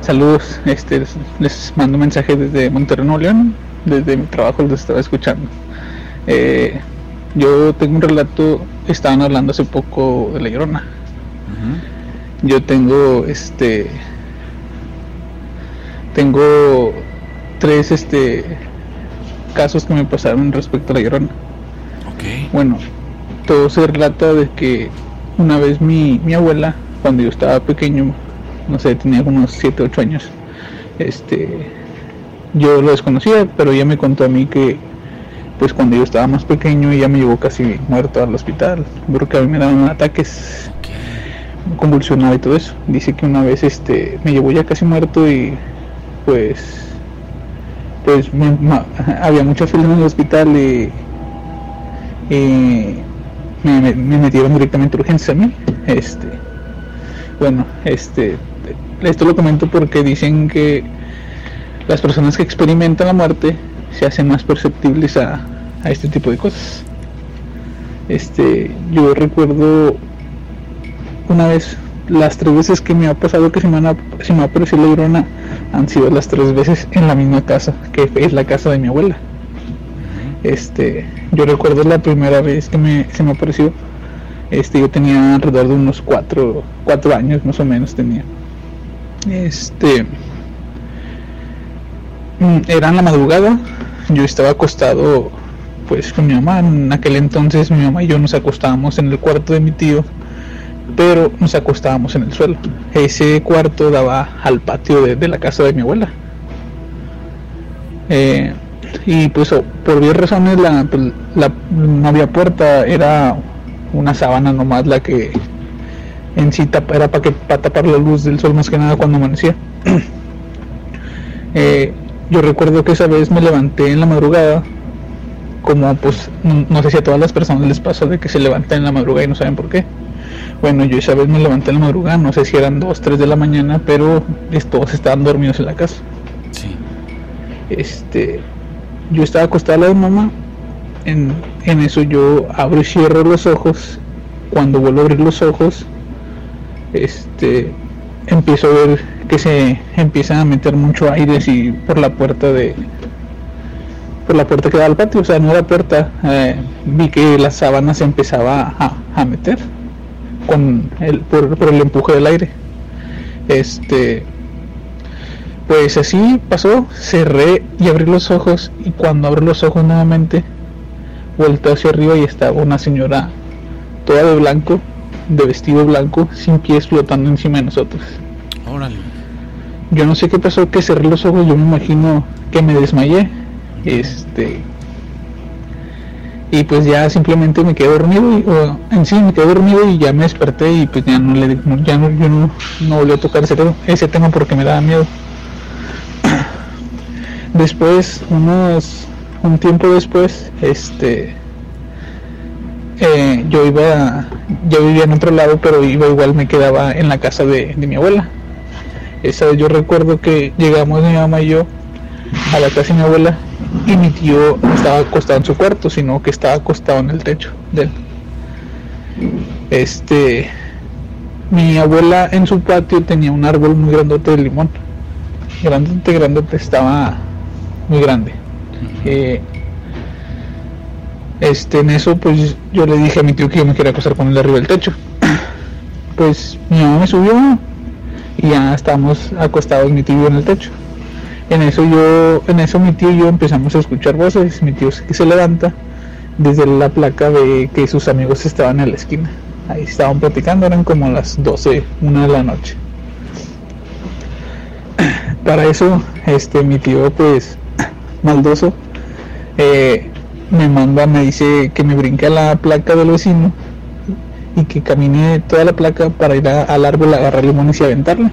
saludos. Este, les, mando un mensaje desde Monterrey, Nuevo León. Desde mi trabajo los estaba escuchando. Eh, yo tengo un relato. Estaban hablando hace poco de la Llorona. Yo tengo, este, tengo tres, este, casos que me pasaron respecto a la Llorona. Bueno, todo se relata de que una vez mi, mi abuela, cuando yo estaba pequeño, no sé, tenía unos 7, 8 años, este, yo lo desconocía, pero ella me contó a mí que, pues cuando yo estaba más pequeño, ella me llevó casi muerto al hospital, porque a mí me daban ataques, me convulsionaba y todo eso. Dice que una vez, este, me llevó ya casi muerto y, pues, pues había mucha fila en el hospital y, me, metieron directamente a urgencias a mí. Este, bueno, este, esto lo comento porque dicen que las personas que experimentan la muerte se hacen más perceptibles a, este tipo de cosas. Este, yo recuerdo una vez las tres veces que me ha pasado que se me, ha, se me ha aparecido la llorona han sido las tres veces en la misma casa, que es la casa de mi abuela. Este, yo recuerdo la primera vez que me, se me apareció, este, yo tenía alrededor de unos cuatro, cuatro años más o menos tenía. Este, mm, era en la madrugada, yo estaba acostado pues con mi mamá, en aquel entonces mi mamá y yo nos acostábamos en el cuarto de mi tío pero nos acostábamos en el suelo. Ese cuarto daba al patio de, la casa de mi abuela. Eh, y pues por 10 razones pues, la, no había puerta, era una sábana nomás la que en sí era para que para tapar la luz del sol más que nada cuando amanecía. Eh, yo recuerdo que esa vez me levanté en la madrugada, como pues no, sé si a todas las personas les pasó de que se levantan en la madrugada y no saben por qué. Bueno, yo esa vez me levanté en la madrugada, no sé si eran 2, 3 de la mañana, pero todos estaban dormidos en la casa. Sí. Este, yo estaba acostada a la de mamá, en, en eso yo abro y cierro los ojos, cuando vuelvo a abrir los ojos, este, empiezo a ver que se empieza a meter mucho aire así por la puerta de por la puerta que da al patio, o sea, no era puerta, eh, vi que la sábana se empezaba a, a meter con el, por, el empuje del aire. Este, pues así pasó, cerré y abrí los ojos y cuando abrí los ojos nuevamente, volteé hacia arriba y estaba una señora toda de blanco, de vestido blanco, sin pies flotando encima de nosotros. Yo no sé qué pasó, que cerré los ojos, yo me imagino que me desmayé. Este, y pues ya simplemente me quedé dormido y, en sí me quedé dormido y ya me desperté y pues ya no le ya no yo no, no volví a tocar ese, ese tema porque me daba miedo después unos un tiempo después este eh, yo iba yo vivía en otro lado pero iba igual me quedaba en la casa de, de mi abuela esa yo recuerdo que llegamos mi mamá y yo a la casa de mi abuela y mi tío no estaba acostado en su cuarto, sino que estaba acostado en el techo de él. Este, mi abuela en su patio tenía un árbol muy grandote de limón. Grandote, grandote, estaba muy grande. Eh, este, en eso, pues yo le dije a mi tío que yo me quería acostar con él arriba del techo. Pues mi mamá me subió y ya estábamos acostados mi tío en el techo. En eso yo, en eso mi tío y yo empezamos a escuchar voces, mi tío se levanta desde la placa de que sus amigos estaban en la esquina. Ahí estaban platicando, eran como las 12, una de la noche. Para eso, este mi tío pues maldoso eh, me manda, me dice que me brinque a la placa del vecino y que camine toda la placa para ir al árbol a agarrar limones y aventarle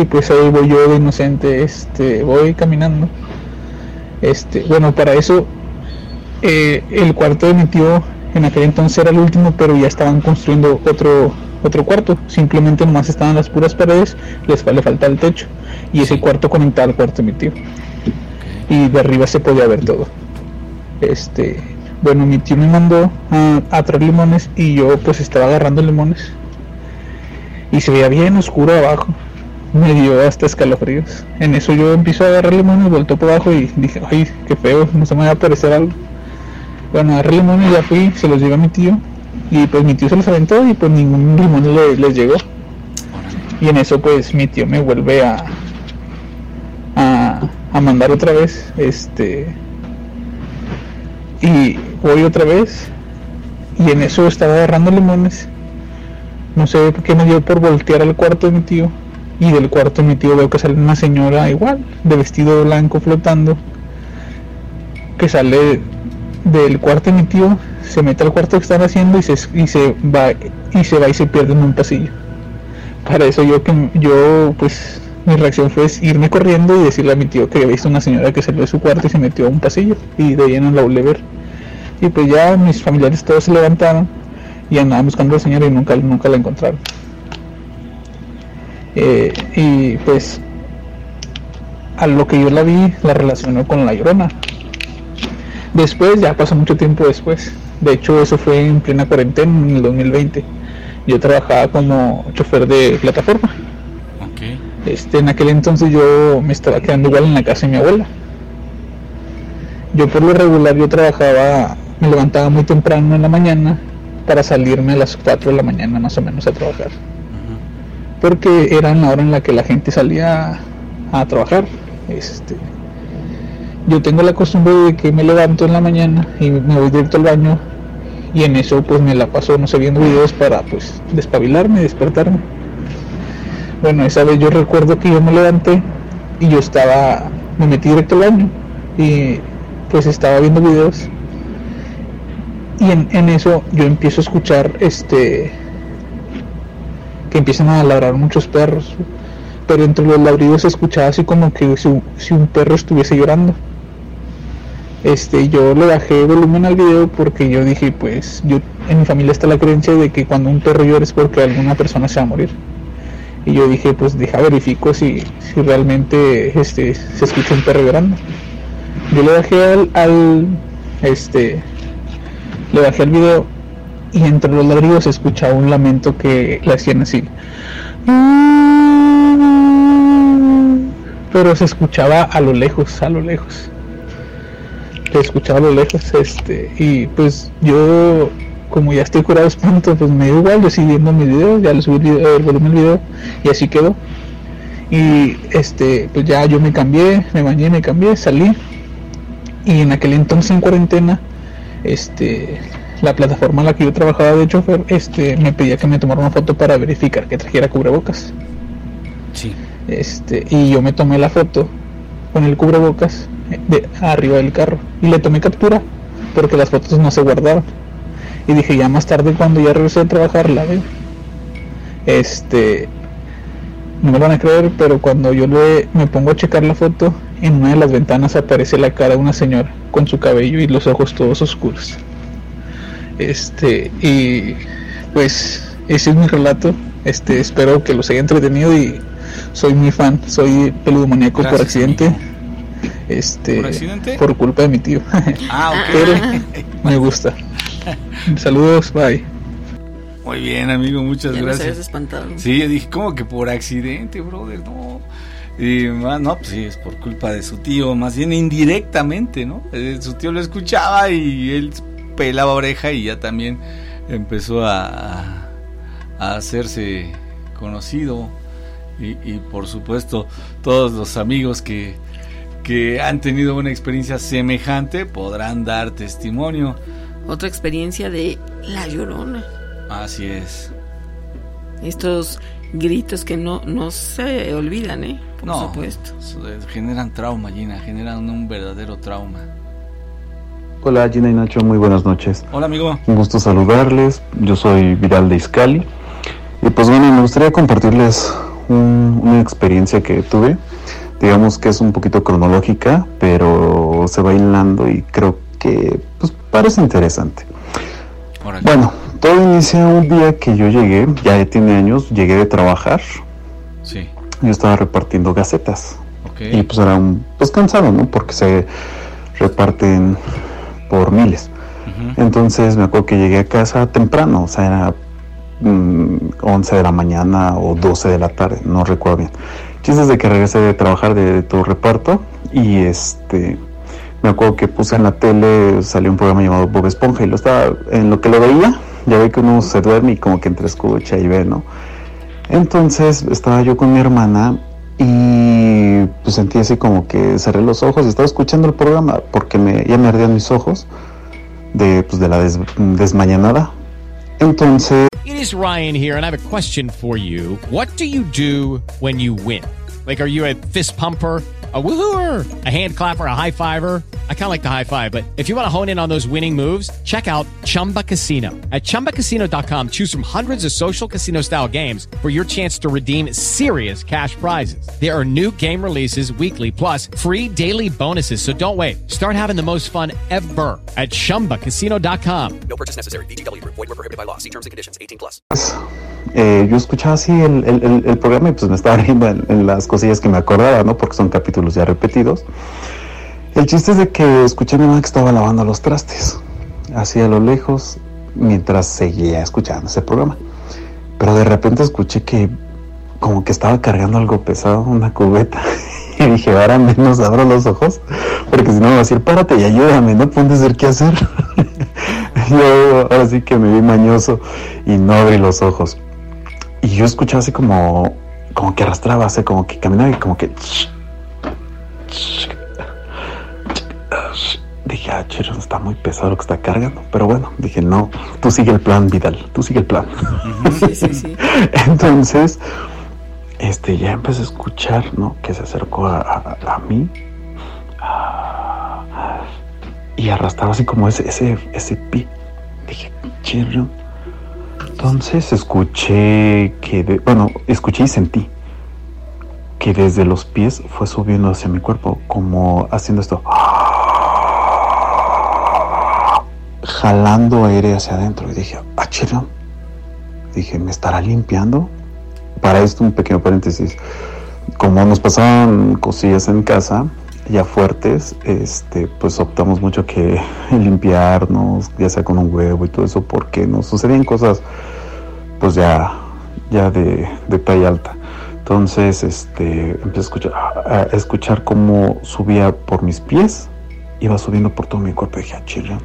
y pues ahí voy yo de inocente, este, voy caminando. Este, bueno, para eso eh, el cuarto de mi tío en aquel entonces era el último, pero ya estaban construyendo otro otro cuarto, simplemente nomás estaban las puras paredes, les le falta el techo y ese cuarto conectaba al cuarto de mi tío. Y de arriba se podía ver todo. Este, bueno, mi tío me mandó a, traer limones y yo pues estaba agarrando limones y se veía bien oscuro abajo me dio hasta escalofríos. En eso yo empiezo a agarrar limones, voltó por abajo y dije, ay, qué feo, no se me va a aparecer algo. Bueno, agarré limones, ya fui, se los llevé a mi tío. Y pues mi tío se los aventó y pues ningún limón le, les llegó. Y en eso pues mi tío me vuelve a, a, a mandar otra vez. Este. Y voy otra vez. Y en eso estaba agarrando limones. No sé por qué me dio por voltear al cuarto de mi tío y del cuarto de mi tío veo que sale una señora igual, de vestido blanco flotando, que sale del cuarto de mi tío, se mete al cuarto que están haciendo y se, y se va y se va y se pierde en un pasillo. Para eso yo que yo pues mi reacción fue irme corriendo y decirle a mi tío que había visto una señora que salió de su cuarto y se metió a un pasillo y de ahí no la volví ver. Y pues ya mis familiares todos se levantaron y andaban buscando a la señora y nunca, nunca la encontraron. Eh, y pues a lo que yo la vi la relacionó con la llorona. Después, ya pasó mucho tiempo después. De hecho, eso fue en plena cuarentena en el 2020. Yo trabajaba como chofer de plataforma. Este, en aquel entonces yo me estaba quedando igual en la casa de mi abuela. Yo por lo regular yo trabajaba, me levantaba muy temprano en la mañana para salirme a las 4 de la mañana más o menos a trabajar. Porque era la hora en la que la gente salía a trabajar. Este, yo tengo la costumbre de que me levanto en la mañana y me voy directo al baño y en eso pues me la paso no sé viendo videos para pues despabilarme, despertarme. Bueno, esa vez yo recuerdo que yo me levanté y yo estaba, me metí directo al baño y pues estaba viendo videos. Y en, en eso yo empiezo a escuchar este que empiezan a ladrar muchos perros. Pero entre los ladridos se escuchaba así como que si, si un perro estuviese llorando. Este yo le bajé volumen al video porque yo dije pues yo en mi familia está la creencia de que cuando un perro llora es porque alguna persona se va a morir y yo dije pues deja verifico si, si realmente este se escucha un perro llorando yo le bajé al, al este le bajé el video y entre los ladridos se escuchaba un lamento que le hacían así. Pero se escuchaba a lo lejos, a lo lejos. Se escuchaba a lo lejos, este, y pues yo como ya estoy curado de espanto, pues me da igual, yo seguí viendo mi video, ya le subí el, el volumen del video y así quedó. Y este, pues ya yo me cambié, me bañé, me cambié, salí. Y en aquel entonces en cuarentena, este, la plataforma en la que yo trabajaba de chofer, este, me pedía que me tomara una foto para verificar que trajera cubrebocas. Sí. Este, y yo me tomé la foto con el cubrebocas de arriba del carro y le tomé captura porque las fotos no se guardaron. Y dije, ya más tarde cuando ya regresé a trabajar la veo. Este, no me van a creer, pero cuando yo le, me pongo a checar la foto, en una de las ventanas aparece la cara de una señora con su cabello y los ojos todos oscuros. Este, y pues ese es mi relato. Este, espero que los haya entretenido y soy muy fan, soy peludo maníaco por accidente. Este, ¿Por accidente? por culpa de mi tío. Ah, ok. Pero me gusta. Saludos, bye. Muy bien, amigo, muchas Ya nos gracias. habías espantado. Sí, yo dije, como que por accidente, brother? No. Y, ma- no, pues sí, es por culpa de su tío, más bien indirectamente, ¿no? Eh, Su tío lo escuchaba y él pelaba oreja y ya también empezó a hacerse conocido. Y, y por supuesto, todos los amigos que, que han tenido una experiencia semejante podrán dar testimonio. Otra experiencia de La Llorona. Así es. Estos gritos que no, no se olvidan, ¿eh? Por No, supuesto. eh, generan trauma, Gina, generan un verdadero trauma. Hola Gina y Nacho, muy buenas noches. Hola, amigo. Un gusto saludarles. Yo soy Vidal de Iscali. Y pues bueno, me gustaría compartirles un- una experiencia que tuve. Digamos que es un poquito cronológica, pero se va hilando y creo que pues parece interesante. Bueno, todo inicia un día que yo llegué, ya tiene años, llegué de trabajar. Sí. Yo estaba repartiendo gacetas. Ok. Y pues era un, pues cansado, ¿no? Porque se reparten por miles. Entonces me acuerdo que llegué a casa temprano, o sea, era mm, 11 de la mañana o 12 de la tarde, no recuerdo bien. Chistes de que regresé de trabajar de todo reparto y este me acuerdo que puse en la tele, salió un programa llamado Bob Esponja y lo estaba, en lo que lo veía, ya ve que uno se duerme y como que entre escucha y ve, ¿no? Entonces estaba yo con mi hermana y pues sentí así como que cerré los ojos y estaba escuchando el programa porque me, ya me ardían mis ojos de, pues, de la des- desmañanada. Entonces It is Ryan here, and I have a question for you. What do you do when you win? Like, are you a fist pumper? A woohooer, a hand clapper, a high fiver. I kind of like the high five, but if you want to hone in on those winning moves, check out Chumba Casino. At chumbacasino.com, choose from hundreds of social casino style games for your chance to redeem serious cash prizes. There are new game releases weekly, plus free daily bonuses. So don't wait. Start having the most fun ever at chumbacasino.com. No purchase necessary. BGW. Void were prohibited by law. See terms and conditions. 18 plus. Eh, yo escuchaba así el, el- el- el programa y pues me estaba riendo en, en las cosillas que me acordaba, ¿no? Porque son capítulos ya repetidos. El chiste es de que escuché a mi mamá que estaba lavando los trastes, así a lo lejos, mientras seguía escuchando ese programa. Pero de repente escuché que como que estaba cargando algo pesado, una cubeta. Y dije, ahora menos abro los ojos, porque si no me va a decir, párate y ayúdame, no puedes decir qué hacer. yo ahora sí que me vi mañoso y no abrí los ojos. Y yo escuchaba así como, como que arrastraba, así como que caminaba y como que... Dije, ah, chero, está muy pesado lo que está cargando. Pero bueno, dije, no, tú sigue el plan, Vidal, tú sigue el plan. Sí, sí, sí. Entonces, este, ya empecé a escuchar, ¿no? Que se acercó a, a- a mí. Y arrastraba así como ese, ese, ese pie. Dije, chirro. Entonces escuché que, de- bueno, escuché y sentí que desde los pies fue subiendo hacia mi cuerpo, como haciendo esto. Jalando aire hacia adentro. Y dije, ah, chirro. Dije, ¿me estará limpiando? Para esto, un pequeño paréntesis. Como nos pasaban cosillas en casa, ya fuertes, este, pues optamos mucho que limpiarnos, ya sea con un huevo y todo eso, porque nos sucedían cosas, pues ya, ya de, de talla alta. Entonces, este, empecé a escuchar, cómo subía por mis pies, iba subiendo por todo mi cuerpo. Y dije, ah, chile.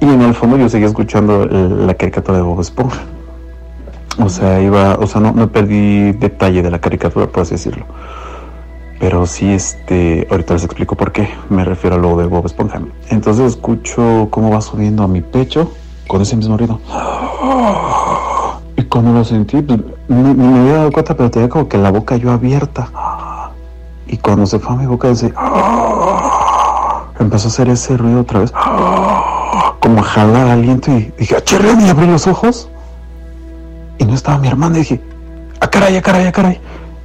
Y en el fondo yo seguía escuchando la caricatura de Bob Esponja. O sea, iba, o sea, no, no perdí detalle de la caricatura, por así decirlo. Pero sí, este, ahorita les explico por qué me refiero a lo de Bob Esponja. Entonces escucho cómo va subiendo a mi pecho con ese mismo ruido. Y cuando lo sentí, pues, me había dado cuenta, pero tenía como que la boca yo abierta. Y cuando se fue a mi boca, ese, empezó a hacer ese ruido otra vez. Como a jalar aliento y dije, ¡ah, chirrión! Y abrí los ojos. Y no estaba mi hermana. Y dije, ¡ah, caray, ah, caray, ah, caray!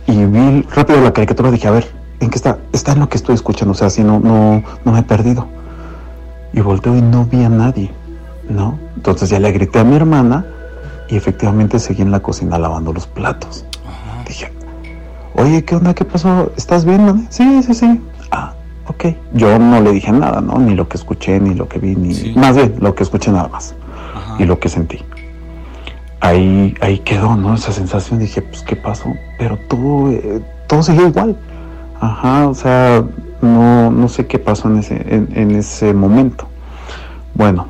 Y vi rápido la caricatura. Dije, a ver, ¿en qué está? Está en lo que estoy escuchando. O sea, así no, no, no me he perdido. Y volteo y no vi a nadie, ¿no? Entonces ya le grité a mi hermana y efectivamente seguí en la cocina lavando los platos. Dije, oye, ¿qué onda? ¿Qué pasó? ¿Estás bien, mami? Sí, sí, sí. Ah, ok. Yo no le dije nada, ¿no? Ni lo que escuché, ni lo que vi, ni... Más bien, lo que escuché nada más. Y lo que sentí. Ahí, ahí quedó, ¿no? Esa sensación. Dije, pues, ¿qué pasó? Pero todo, eh, todo seguía igual. Ajá, o sea, no, no sé qué pasó en ese, en, en ese momento. Bueno,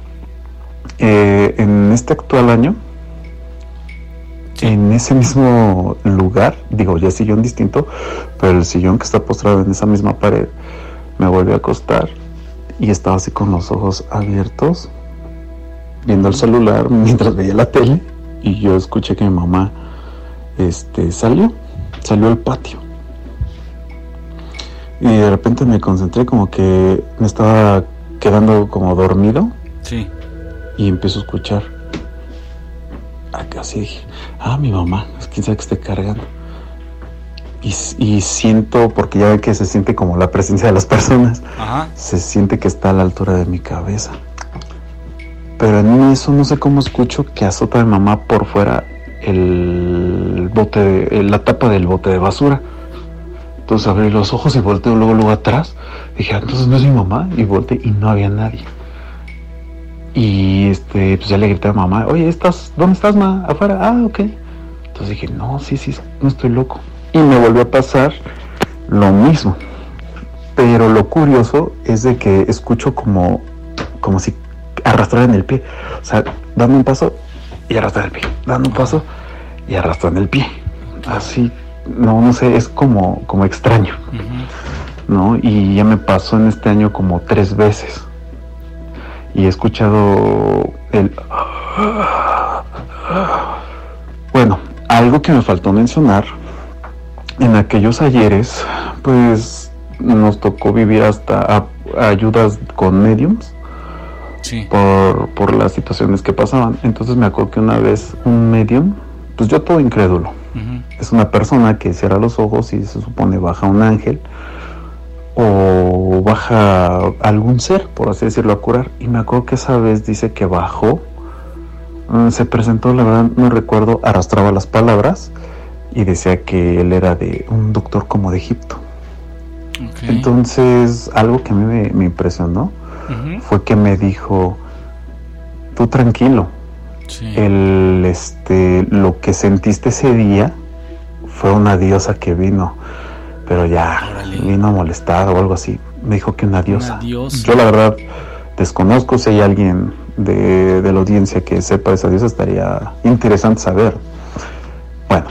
eh, en este actual año, en ese mismo lugar, digo, ya sillón distinto, pero el sillón que está postrado en esa misma pared, me volví a acostar y estaba así con los ojos abiertos, viendo el celular mientras veía la tele y yo escuché que mi mamá este, salió, salió al patio. Y de repente me concentré como que me estaba quedando como dormido Sí. y empiezo a escuchar. Acá sí dije, ah, mi mamá, quién sabe que esté cargando. Y, y siento, porque ya ve que se siente como la presencia de las personas, Ajá. se siente que está a la altura de mi cabeza. Pero en eso no sé cómo escucho que azota mi mamá por fuera el bote, de- la tapa del bote de basura. Entonces abrí los ojos y volteo luego, luego atrás. Dije, ah, entonces no es mi mamá. Y volteé y no había nadie. Y este, pues ya le grité a mamá, oye, ¿estás, ¿dónde estás, ma? Afuera. Ah, ok. Entonces dije, no, sí, sí, no estoy loco. Y me volvió a pasar lo mismo. Pero lo curioso es de que escucho como, como si arrastraran el pie. O sea, dando un paso y arrastrar el pie. Dando un paso y arrastrando el pie. Así, no, no sé, es como, como extraño. ¿No? Y ya me pasó en este año como tres veces. Y he escuchado el... Bueno, algo que me faltó mencionar en aquellos ayeres, pues nos tocó vivir hasta ayudas con mediums por, por las situaciones que pasaban. Entonces me acuerdo que una vez un medium, pues yo todo incrédulo, es una persona que cierra los ojos y se supone baja un ángel o baja algún ser, por así decirlo, a curar. Y me acuerdo que esa vez dice que bajó, mm, se presentó, la verdad no recuerdo, arrastraba las palabras y decía que él era de un doctor como de Egipto. Entonces, algo que a mí me, impresionó fue que me dijo, tú tranquilo, el, este, lo que sentiste ese día fue una diosa que vino, pero ya vino molestado o algo así. Me dijo que una diosa. Yo la verdad desconozco si hay alguien de, de la audiencia que sepa esa diosa, estaría interesante saber. Bueno,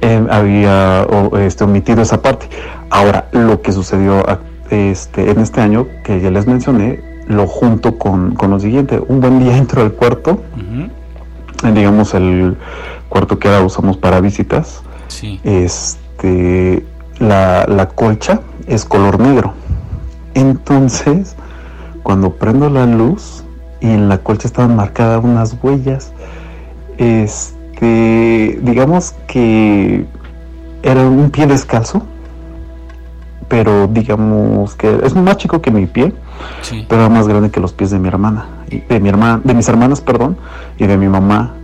eh, había este, omitido esa parte. Ahora, lo que sucedió este, en este año, que ya les mencioné, lo junto con, con lo siguiente. Un buen día entro al cuarto, digamos el cuarto que ahora usamos para visitas. Este, la, la colcha es color negro. Entonces, cuando prendo la luz y en la colcha estaban marcadas unas huellas, este digamos que era un pie descalzo, pero digamos que es más chico que mi pie, pero más grande que los pies de mi hermana, de mi hermana, de mis hermanas, perdón, y de mi mamá.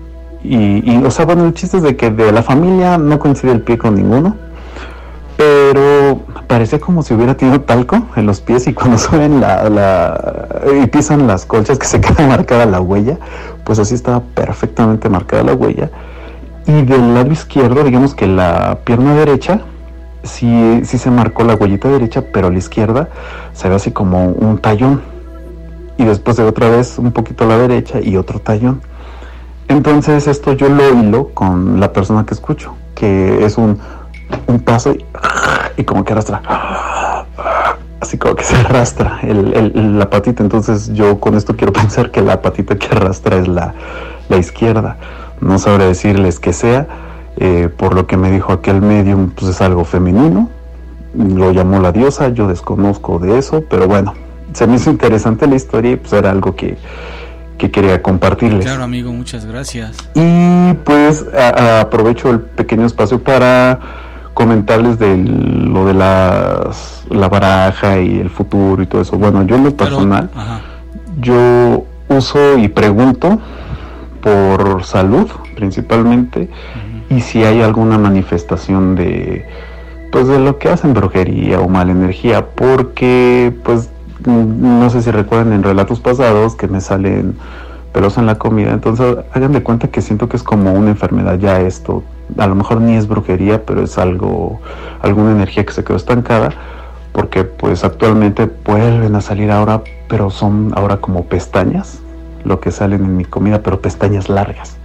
Y, y, o sea, bueno, el chiste es de que de la familia no coincide el pie con ninguno, pero parecía como si hubiera tenido talco en los pies y cuando suben la, y pisan las colchas que se queda marcada la huella, pues así estaba perfectamente marcada la huella. Y del lado izquierdo, digamos que la pierna derecha, sí, sí se marcó la huellita derecha, pero la izquierda se ve así como un tallón. Y después de otra vez un poquito a la derecha y otro tallón. Entonces esto yo lo hilo con la persona que escucho, que es un, un paso y, como que arrastra. Así como que se arrastra el, la patita. Entonces yo con esto quiero pensar que la patita que arrastra es la, la izquierda. No sabré decirles que sea. Eh, por lo que me dijo aquel medium, pues es algo femenino. Lo llamó la diosa, yo desconozco de eso, pero bueno, se me hizo interesante la historia y pues era algo que, que quería compartirles. Claro, amigo, muchas gracias. Y pues aprovecho el pequeño espacio para comentarles de lo de las, la baraja y el futuro y todo eso. Bueno, yo en lo personal, yo uso y pregunto por salud principalmente y si hay alguna manifestación de pues de lo que hacen brujería o mala energía porque pues no sé si recuerdan en relatos pasados que me salen pelos en la comida entonces hagan de cuenta que siento que es como una enfermedad ya esto a lo mejor ni es brujería pero es algo alguna energía que se quedó estancada porque pues actualmente vuelven a salir ahora pero son ahora como pestañas lo que salen en mi comida, pero pestañas largas.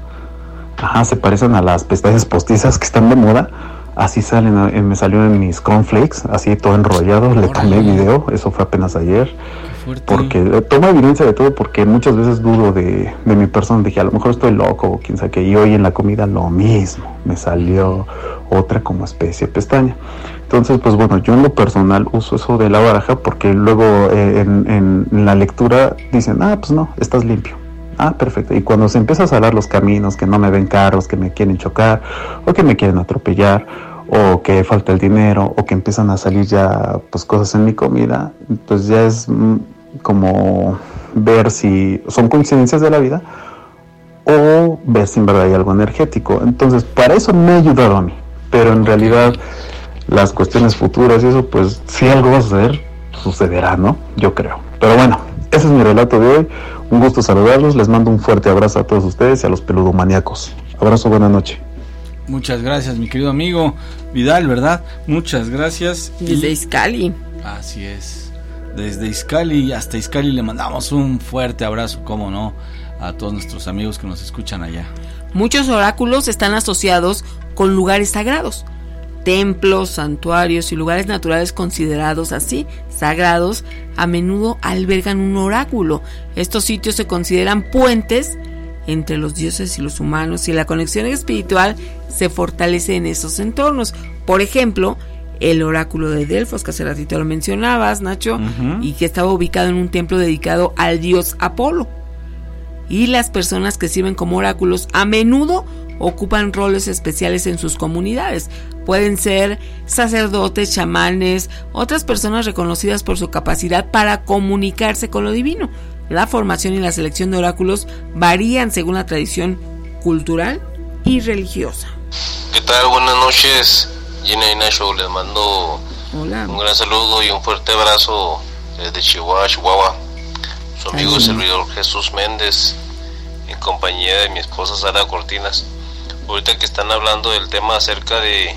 Ajá, se parecen a las pestañas postizas que están de moda. Así salen, me salió en mis cornflakes, así todo enrollado. Le tomé video, eso fue apenas ayer. Porque eh, tomo evidencia de todo porque muchas veces dudo de, de, mi persona. Dije, a lo mejor estoy loco o quién sabe qué. Y hoy en la comida lo mismo. Me salió otra como especie de pestaña. Entonces, pues bueno, yo en lo personal uso eso de la baraja porque luego eh, en, la lectura dicen, ah, pues no, estás limpio. Ah, perfecto. Y cuando se empieza a salar los caminos, que no me ven carros, que me quieren chocar, o que me quieren atropellar, o que falta el dinero, o que empiezan a salir ya pues cosas en mi comida, pues ya es mm, como ver si son coincidencias de la vida o ver si en verdad hay algo energético. Entonces, para eso me ha ayudado a mí. Pero en realidad las cuestiones futuras y eso, pues si algo va a suceder, sucederá, ¿no? Yo creo. Pero bueno, ese es mi relato de hoy. Un gusto saludarlos. Les mando un fuerte abrazo a todos ustedes y a los peludomaníacos. Abrazo, buena noche. Muchas gracias, mi querido amigo Vidal, ¿verdad? Muchas gracias. Desde Iscali. Así es. Desde Iscali hasta Iscali le mandamos un fuerte abrazo, como no, a todos nuestros amigos que nos escuchan allá. Muchos oráculos están asociados con lugares sagrados templos, santuarios y lugares naturales considerados así sagrados a menudo albergan un oráculo. Estos sitios se consideran puentes entre los dioses y los humanos y la conexión espiritual se fortalece en esos entornos. Por ejemplo, el oráculo de Delfos, que hace ratito lo mencionabas, Nacho, y que estaba ubicado en un templo dedicado al dios Apolo. Y las personas que sirven como oráculos a menudo ocupan roles especiales en sus comunidades. Pueden ser sacerdotes, chamanes, otras personas reconocidas por su capacidad para comunicarse con lo divino. La formación y la selección de oráculos varían según la tradición cultural y religiosa. ¿Qué tal? Buenas noches. Gina y Nacho, les mando un gran saludo y un fuerte abrazo desde Chihuahua, Chihuahua. Su amigo el servidor Jesús Méndez, en compañía de mi esposa Sara Cortinas. Ahorita que están hablando del tema acerca de,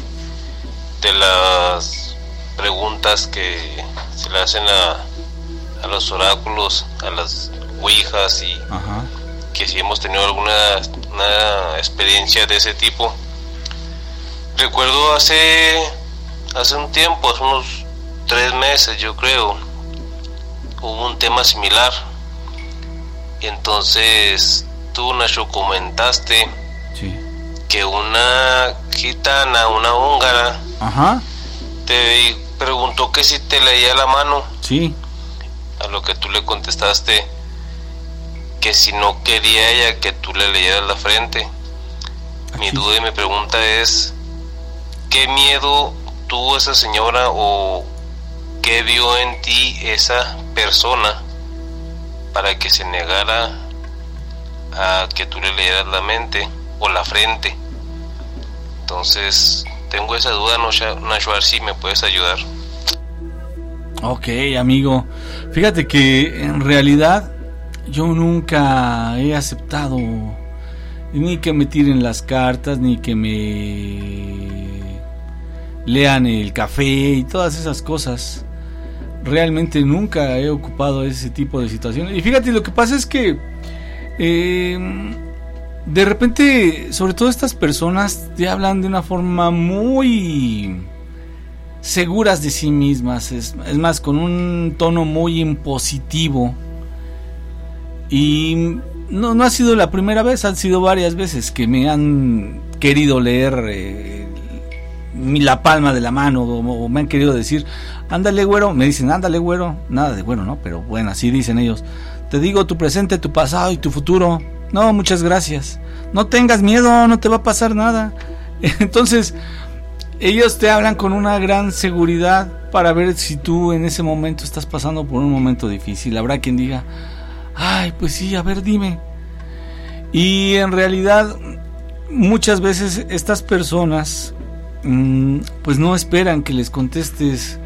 de las preguntas que se le hacen a, a los oráculos, a las ouijas y que si hemos tenido alguna una experiencia de ese tipo recuerdo hace hace un tiempo, hace unos tres meses yo creo, hubo un tema similar. Entonces tú, Nacho, comentaste que una gitana, una húngara, te preguntó que si te leía la mano. Sí. A lo que tú le contestaste que si no quería ella que tú le leyeras la frente. Mi duda y mi pregunta es, ¿qué miedo tuvo esa señora o qué vio en ti esa persona para que se negara a que tú le leyeras la mente o la frente? Entonces, tengo esa duda, Nacho, a ver si me puedes ayudar. Ok, amigo. Fíjate que en realidad yo nunca he aceptado ni que me tiren las cartas, ni que me lean el café y todas esas cosas. Realmente nunca he ocupado ese tipo de situaciones. Y fíjate, lo que pasa es que eh, de repente, sobre todo estas personas, te hablan de una forma muy seguras de sí mismas. Es, más, con un tono muy impositivo. Y no, no ha sido la primera vez, han sido varias veces que me han querido leer eh, la palma de la mano o, me han querido decir, ándale güero, me dicen, ándale güero, nada de bueno, ¿no? Pero bueno, así dicen ellos. Te digo tu presente, tu pasado y tu futuro. No, muchas gracias. No tengas miedo, no te va a pasar nada. Entonces, ellos te hablan con una gran seguridad para ver si tú en ese momento estás pasando por un momento difícil. Habrá quien diga, ay, pues sí, a ver, dime. Y en realidad, muchas veces estas personas Mm, pues no esperan que les contestes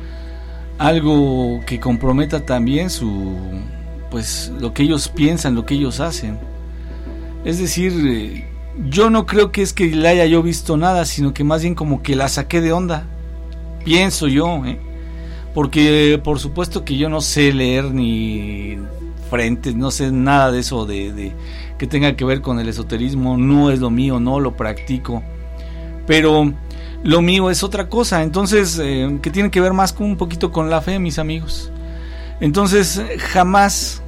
algo que comprometa también su pues lo que ellos piensan, lo que ellos hacen. Es decir, eh, yo no creo que es que le haya yo visto nada, sino que más bien como que la saqué de onda. Pienso yo, ¿eh? porque por supuesto que yo no sé leer ni frentes, no sé nada de eso de, de que tenga que ver con el esoterismo, no es lo mío, no lo practico. Pero lo mío es otra cosa, entonces, eh, que tiene que ver más con un poquito con la fe, mis amigos. Entonces, jamás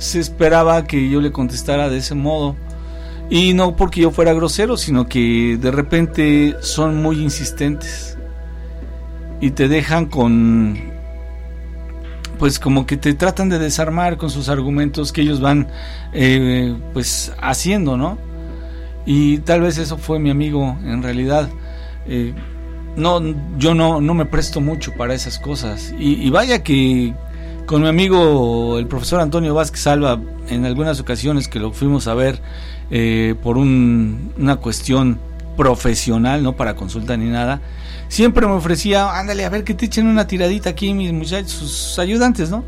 se esperaba que yo le contestara de ese modo. Y no porque yo fuera grosero, sino que de repente son muy insistentes. Y te dejan con... Pues como que te tratan de desarmar con sus argumentos que ellos van eh, pues haciendo, ¿no? Y tal vez eso fue mi amigo en realidad. Eh, no, yo no, no me presto mucho para esas cosas. Y, vaya que con mi amigo el profesor Antonio Vázquez Alba, en algunas ocasiones que lo fuimos a ver eh, por una cuestión profesional, no para consulta ni nada, siempre me ofrecía, ándale, a ver que te echen una tiradita aquí mis muchachos, sus ayudantes, ¿no?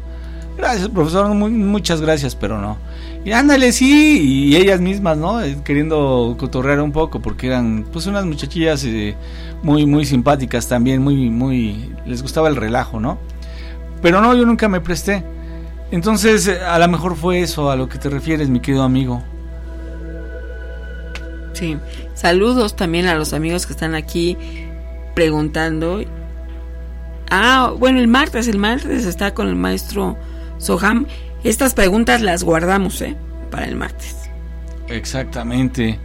Gracias, profesor, muchas gracias, pero no. Y ándale, sí, y ellas mismas, ¿no? Eh, queriendo cotorrear un poco, porque eran pues unas muchachillas eh, muy, muy simpáticas también, muy, muy, les gustaba el relajo, ¿no? Pero no, yo nunca me presté. Entonces, eh, a lo mejor fue eso a lo que te refieres, mi querido amigo. Sí, saludos también a los amigos que están aquí preguntando. Ah, bueno, el martes, el martes está con el maestro Soham estas preguntas las guardamos, ¿eh? Para el martes. Exactamente.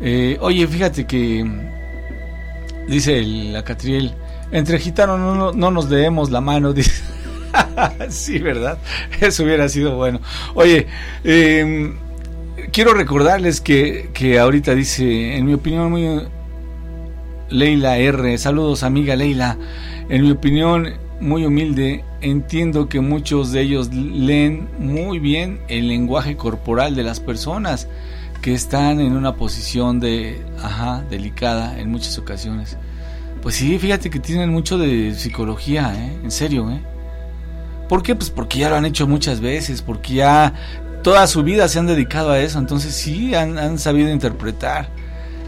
Eh, oye, fíjate que Dice la Catriel, entre gitanos no, no, nos debemos la mano, dice. sí, ¿verdad? Eso hubiera sido bueno. Oye, em, quiero recordarles que, que ahorita dice, en mi opinión, muy Leila R. Saludos, amiga Leila. En mi opinión, muy humilde, entiendo que muchos de ellos leen muy bien el lenguaje corporal de las personas que están en una posición de, ajá, delicada en muchas ocasiones. Pues sí, fíjate que tienen mucho de psicología, ¿eh? En serio, ¿eh? ¿Por qué? Pues porque ya lo han hecho muchas veces, porque ya toda su vida se han dedicado a eso, entonces sí han, sabido interpretar.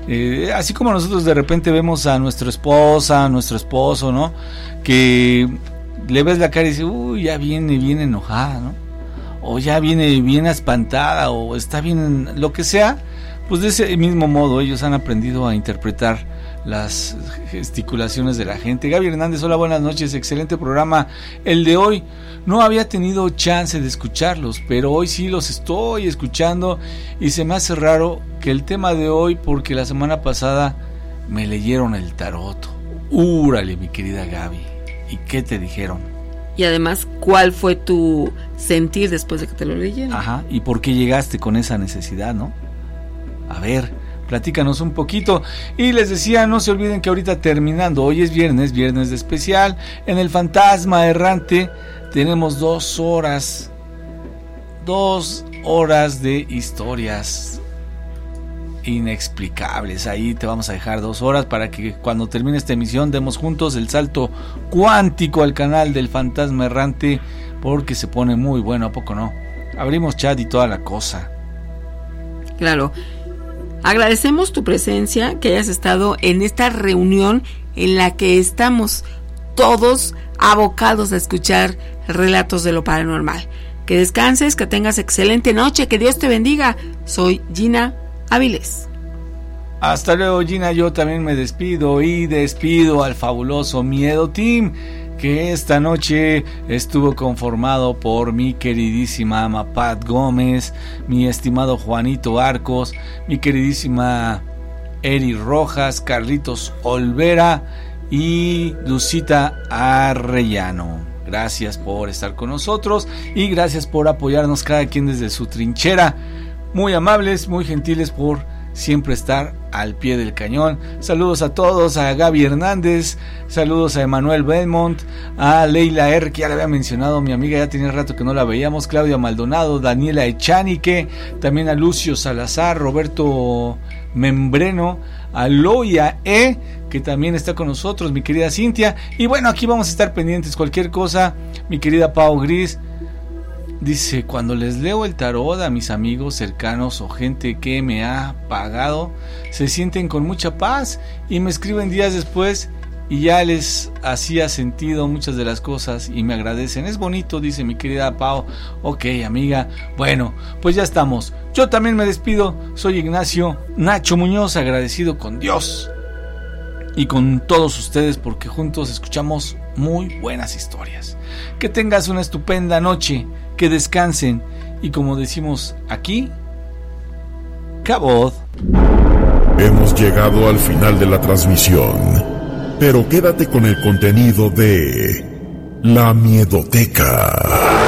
Eh, así como nosotros de repente vemos a nuestra esposa, a nuestro esposo, ¿no? Que le ves la cara y dices, uy, ya viene bien enojada, ¿no? O ya viene bien espantada, o está bien, lo que sea. Pues de ese mismo modo ellos han aprendido a interpretar las gesticulaciones de la gente. Gaby Hernández, hola, buenas noches, excelente programa. El de hoy no había tenido chance de escucharlos, pero hoy sí los estoy escuchando y se me hace raro que el tema de hoy, porque la semana pasada me leyeron el tarot. Úrale, mi querida Gaby. ¿Y qué te dijeron? Y además, ¿cuál fue tu sentir después de que te lo leyeron? Ajá, ¿y por qué llegaste con esa necesidad, no? A ver, platícanos un poquito. Y les decía, no se olviden que ahorita terminando, hoy es viernes, viernes de especial, en el Fantasma Errante tenemos dos horas, dos horas de historias inexplicables. Ahí te vamos a dejar dos horas para que cuando termine esta emisión demos juntos el salto cuántico al canal del Fantasma Errante porque se pone muy bueno, ¿a poco no? Abrimos chat y toda la cosa. Claro. Agradecemos tu presencia, que hayas estado en esta reunión en la que estamos todos abocados a escuchar relatos de lo paranormal. Que descanses, que tengas excelente noche, que Dios te bendiga. Soy Gina Aviles. Hasta luego Gina, yo también me despido y despido al fabuloso Miedo Team que esta noche estuvo conformado por mi queridísima ama Pat Gómez, mi estimado Juanito Arcos, mi queridísima Eri Rojas, Carlitos Olvera y Lucita Arrellano. Gracias por estar con nosotros y gracias por apoyarnos cada quien desde su trinchera. Muy amables, muy gentiles por siempre estar al pie del cañón. Saludos a todos, a Gaby Hernández, saludos a Emanuel Belmont, a Leila R, que ya le había mencionado, mi amiga, ya tenía rato que no la veíamos, Claudia Maldonado, Daniela Echanique, también a Lucio Salazar, Roberto Membreno, a Loya E, que también está con nosotros, mi querida Cintia. Y bueno, aquí vamos a estar pendientes, cualquier cosa, mi querida Pau Gris. Dice, cuando les leo el tarot a mis amigos cercanos o gente que me ha pagado, se sienten con mucha paz y me escriben días después y ya les hacía sentido muchas de las cosas y me agradecen. Es bonito, dice mi querida Pau. Ok, amiga. Bueno, pues ya estamos. Yo también me despido. Soy Ignacio Nacho Muñoz, agradecido con Dios y con todos ustedes porque juntos escuchamos muy buenas historias. Que tengas una estupenda noche que descansen y como decimos aquí, cabod. Hemos llegado al final de la transmisión, pero quédate con el contenido de La Miedoteca.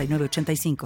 906985.